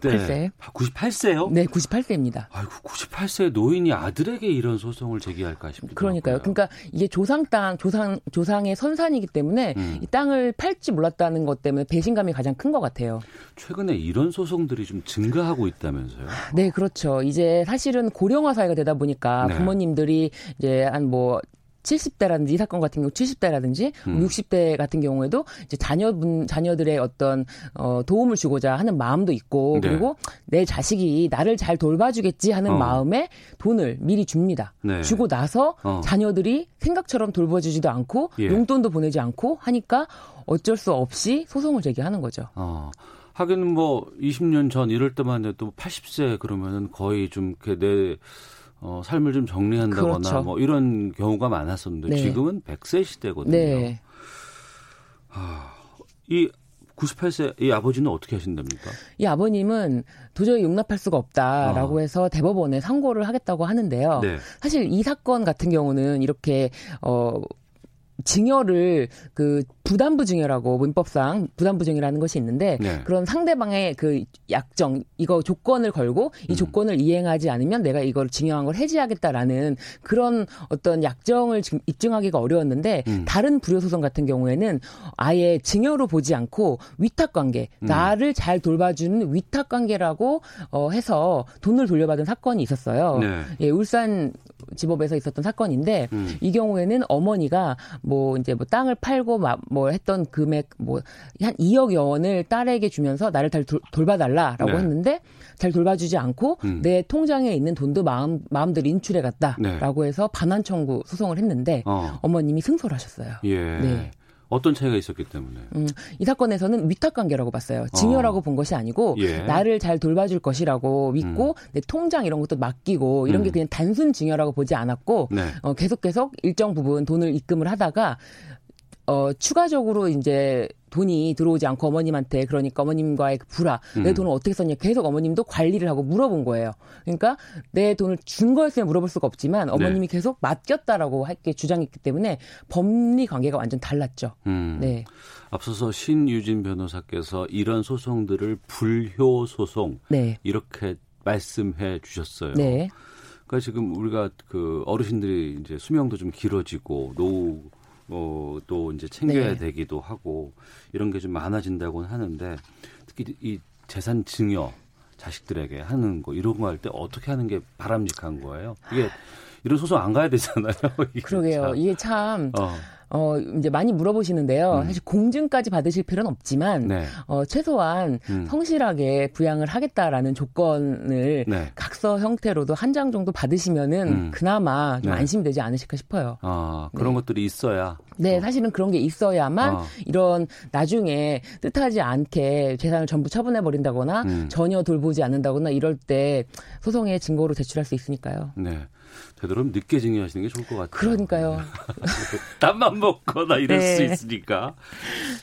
S1: 대
S20: 8세.
S1: 98세요?
S20: 네, 98세입니다.
S1: 아이고 98세 노인이 아들에게 이런 소송을 제기할까 싶기도
S20: 그러니까요.
S1: 하고요.
S20: 그러니까 이게 조상 땅, 조상 조상의 선산이기 때문에
S1: 음.
S20: 이 땅을 팔지 몰랐다는 것 때문에 배신감이 가장 큰 것 같아요.
S1: 최근에 이런 소송들이 좀 증가하고 있다면서요?
S20: 네, 그렇죠. 이제 사실은 고령화 사회가 되다 보니까
S1: 네.
S20: 부모님들이 이제 한 뭐 70대라든지 이 사건 같은 경우 70대라든지
S1: 음.
S20: 60대 같은 경우에도 이제 자녀분 자녀들의 어떤 어 도움을 주고자 하는 마음도 있고
S1: 네.
S20: 그리고 내 자식이 나를 잘 돌봐주겠지 하는
S1: 어.
S20: 마음에 돈을 미리 줍니다.
S1: 네.
S20: 주고 나서
S1: 어.
S20: 자녀들이 생각처럼 돌봐주지도 않고
S1: 예.
S20: 용돈도 보내지 않고 하니까 어쩔 수 없이 소송을 제기하는 거죠.
S1: 어. 하긴 뭐 20년 전 이럴 때만 해도 80세 그러면은 거의 좀 이렇게 내 어, 삶을 좀 정리한다거나
S20: 그렇죠.
S1: 뭐 이런 경우가 많았었는데
S20: 네.
S1: 지금은 100세 시대거든요.
S20: 네.
S1: 이 98세 이 아버지는 어떻게 하신답니까?
S20: 이 아버님은 도저히 용납할 수가 없다라고
S1: 어.
S20: 해서 대법원에 상고를 하겠다고 하는데요.
S1: 네.
S20: 사실 이 사건 같은 경우는 이렇게 어 증여를 그 부담부 증여라고 민법상 부담부 증여라는 것이 있는데
S1: 네.
S20: 그런 상대방의 그 약정 이거 조건을 걸고
S1: 음.
S20: 이 조건을 이행하지 않으면 내가 이걸 증여한 걸 해지하겠다라는 그런 어떤 약정을 입증하기가 어려웠는데
S1: 음.
S20: 다른 불효 소송 같은 경우에는 아예 증여로 보지 않고 위탁 관계
S1: 음.
S20: 나를 잘 돌봐주는 위탁 관계라고 어 해서 돈을 돌려받은 사건이 있었어요.
S1: 네.
S20: 예, 울산 지법에서 있었던 사건인데
S1: 음.
S20: 이 경우에는 어머니가 뭐 이제 뭐 땅을 팔고 막 뭐 했던 금액 뭐 한 2억여 원을 딸에게 주면서 나를 잘 돌, 돌봐달라라고
S1: 네.
S20: 했는데 잘 돌봐주지 않고
S1: 음.
S20: 내 통장에 있는 돈도 마음 마음대로 인출해 갔다라고 해서 반환 청구 소송을 했는데
S1: 네. 어.
S20: 어머님이 승소를 하셨어요.
S1: 예.
S20: 네.
S1: 어떤 차이가 있었기 때문에.
S20: 음, 이 사건에서는 위탁 관계라고 봤어요. 증여라고 본 것이 아니고
S1: 예.
S20: 나를 잘 돌봐줄 것이라고 믿고 내 통장 이런 것도 맡기고 이런 게
S1: 음.
S20: 그냥 단순 증여라고 보지 않았고
S1: 네.
S20: 어, 계속 계속 일정 부분 돈을 입금을 하다가 어, 추가적으로 이제 돈이 들어오지 않고 어머님한테 그러니까 어머님과의 그 불화, 내
S1: 음.
S20: 돈을 어떻게 썼냐 계속 어머님도 관리를 하고 물어본 거예요. 그러니까 내 돈을 준 거였으면 물어볼 수가 없지만
S1: 네.
S20: 어머님이 계속 맡겼다라고 할게 주장했기 때문에 법리 관계가 완전 달랐죠.
S1: 음.
S20: 네.
S1: 앞서서 신유진 변호사께서 이런 소송들을 불효 소송
S20: 네.
S1: 이렇게 말씀해 주셨어요.
S20: 네.
S1: 그러니까 지금 우리가 그 어르신들이 이제 수명도 좀 길어지고 노후 어, 또 이제 챙겨야
S20: 네.
S1: 되기도 하고 이런 게 좀 많아진다고는 하는데 특히 이 재산 증여 자식들에게 하는 거 이런 거 할 때 어떻게 하는 게 바람직한 거예요? 이게 이런 소송 안 가야 되잖아요. 이게
S20: 그러게요.
S1: 참.
S20: 이게 참
S1: 어.
S20: 어, 이제 많이 물어보시는데요. 사실 공증까지 받으실 필요는 없지만,
S1: 음. 네.
S20: 어, 최소한
S1: 음.
S20: 성실하게 부양을 하겠다라는 조건을
S1: 네.
S20: 각서 형태로도 한 장 정도 받으시면은
S1: 음.
S20: 그나마 좀
S1: 네.
S20: 안심이 되지 않으실까 싶어요.
S1: 아, 그런 것들이 있어야.
S20: 네, 사실은 그런 게 있어야만
S1: 어.
S20: 이런 나중에 뜻하지 않게 재산을 전부 처분해 버린다거나
S1: 음.
S20: 전혀 돌보지 않는다거나 이럴 때 소송의 증거로 제출할 수 있으니까요.
S1: 네. 되도록 늦게 증여하시는 게 좋을 것 같아요.
S20: 그러니까요. [LAUGHS]
S1: 땀만 먹거나 이럴
S20: 네.
S1: 수 있으니까.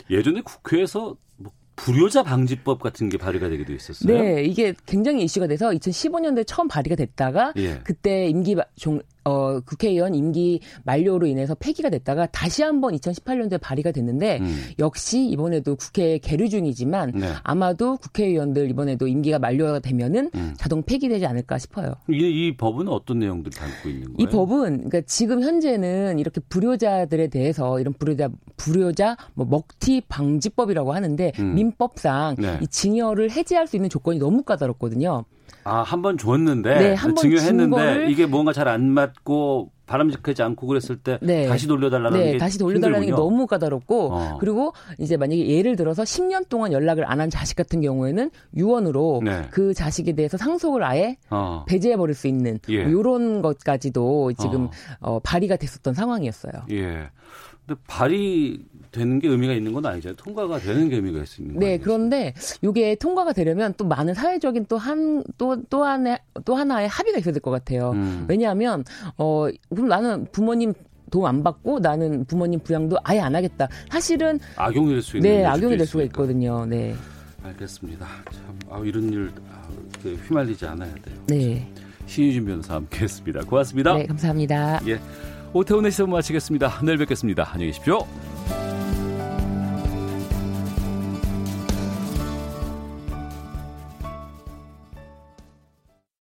S1: 예전에 국회에서 뭐 불효자 방지법 같은 게 발의가 되기도 했었어요.
S20: 네, 이게 굉장히 이슈가 돼서 2015년도에 처음 발의가 됐다가
S1: 예.
S20: 그때 임기 마- 종, 어, 국회의원 임기 만료로 인해서 폐기가 됐다가 다시 한번 2018년도에 발의가 됐는데
S1: 음.
S20: 역시 이번에도 국회에 계류 중이지만
S1: 네.
S20: 아마도 국회의원들 이번에도 임기가 만료가 되면은
S1: 음.
S20: 자동 폐기되지 않을까 싶어요.
S1: 이, 이 법은 어떤 내용들을 담고 있는 거예요?
S20: 이 법은 그러니까 지금 현재는 이렇게 불효자들에 대해서 이런 불효자 불효자 뭐 먹튀 방지법이라고 하는데
S1: 음.
S20: 민법상
S1: 네.
S20: 이 징여를 해지할 수 있는 조건이 너무 까다롭거든요.
S1: 아, 한 번 줬는데
S20: 네, 한번
S1: 증여했는데 이게 뭔가 잘 안 맞고 바람직하지 않고 그랬을 때
S20: 네.
S1: 다시 돌려달라는
S20: 네,
S1: 게
S20: 다시 돌려달라는 게
S1: 힘들군요.
S20: 너무 까다롭고
S1: 어.
S20: 그리고 이제 만약에 예를 들어서 10년 동안 연락을 안 한 자식 같은 경우에는 유언으로
S1: 네.
S20: 그 자식에 대해서 상속을 아예
S1: 어.
S20: 배제해 버릴 수 있는
S1: 예.
S20: 뭐 이런 것까지도 지금
S1: 어.
S20: 어, 발의가 됐었던 상황이었어요.
S1: 예. 근데 발의 되는 게 의미가 있는 건 아니잖아요. 통과가 되는 게 의미가 거예요.
S20: 네, 그런데 이게 통과가 되려면 또 많은 사회적인 또 한 또또 하나의 또 하나의 합의가 있어야 될 것 같아요.
S1: 음.
S20: 왜냐하면 어 그럼 나는 부모님 도움 안 받고 나는 부모님 부양도 아예 안 하겠다. 사실은
S1: 악용이 될 수 있는
S20: 네 악용이 될 수가
S1: 있으니까.
S20: 있거든요. 네,
S1: 알겠습니다. 참, 아, 이런 일 아, 휘말리지 않아야 돼요.
S20: 네,
S1: 신유진 변호사 함께했습니다. 고맙습니다.
S20: 네 감사합니다.
S1: 예. 오태훈의 시선 마치겠습니다. 내일 뵙겠습니다. 안녕히 계십시오.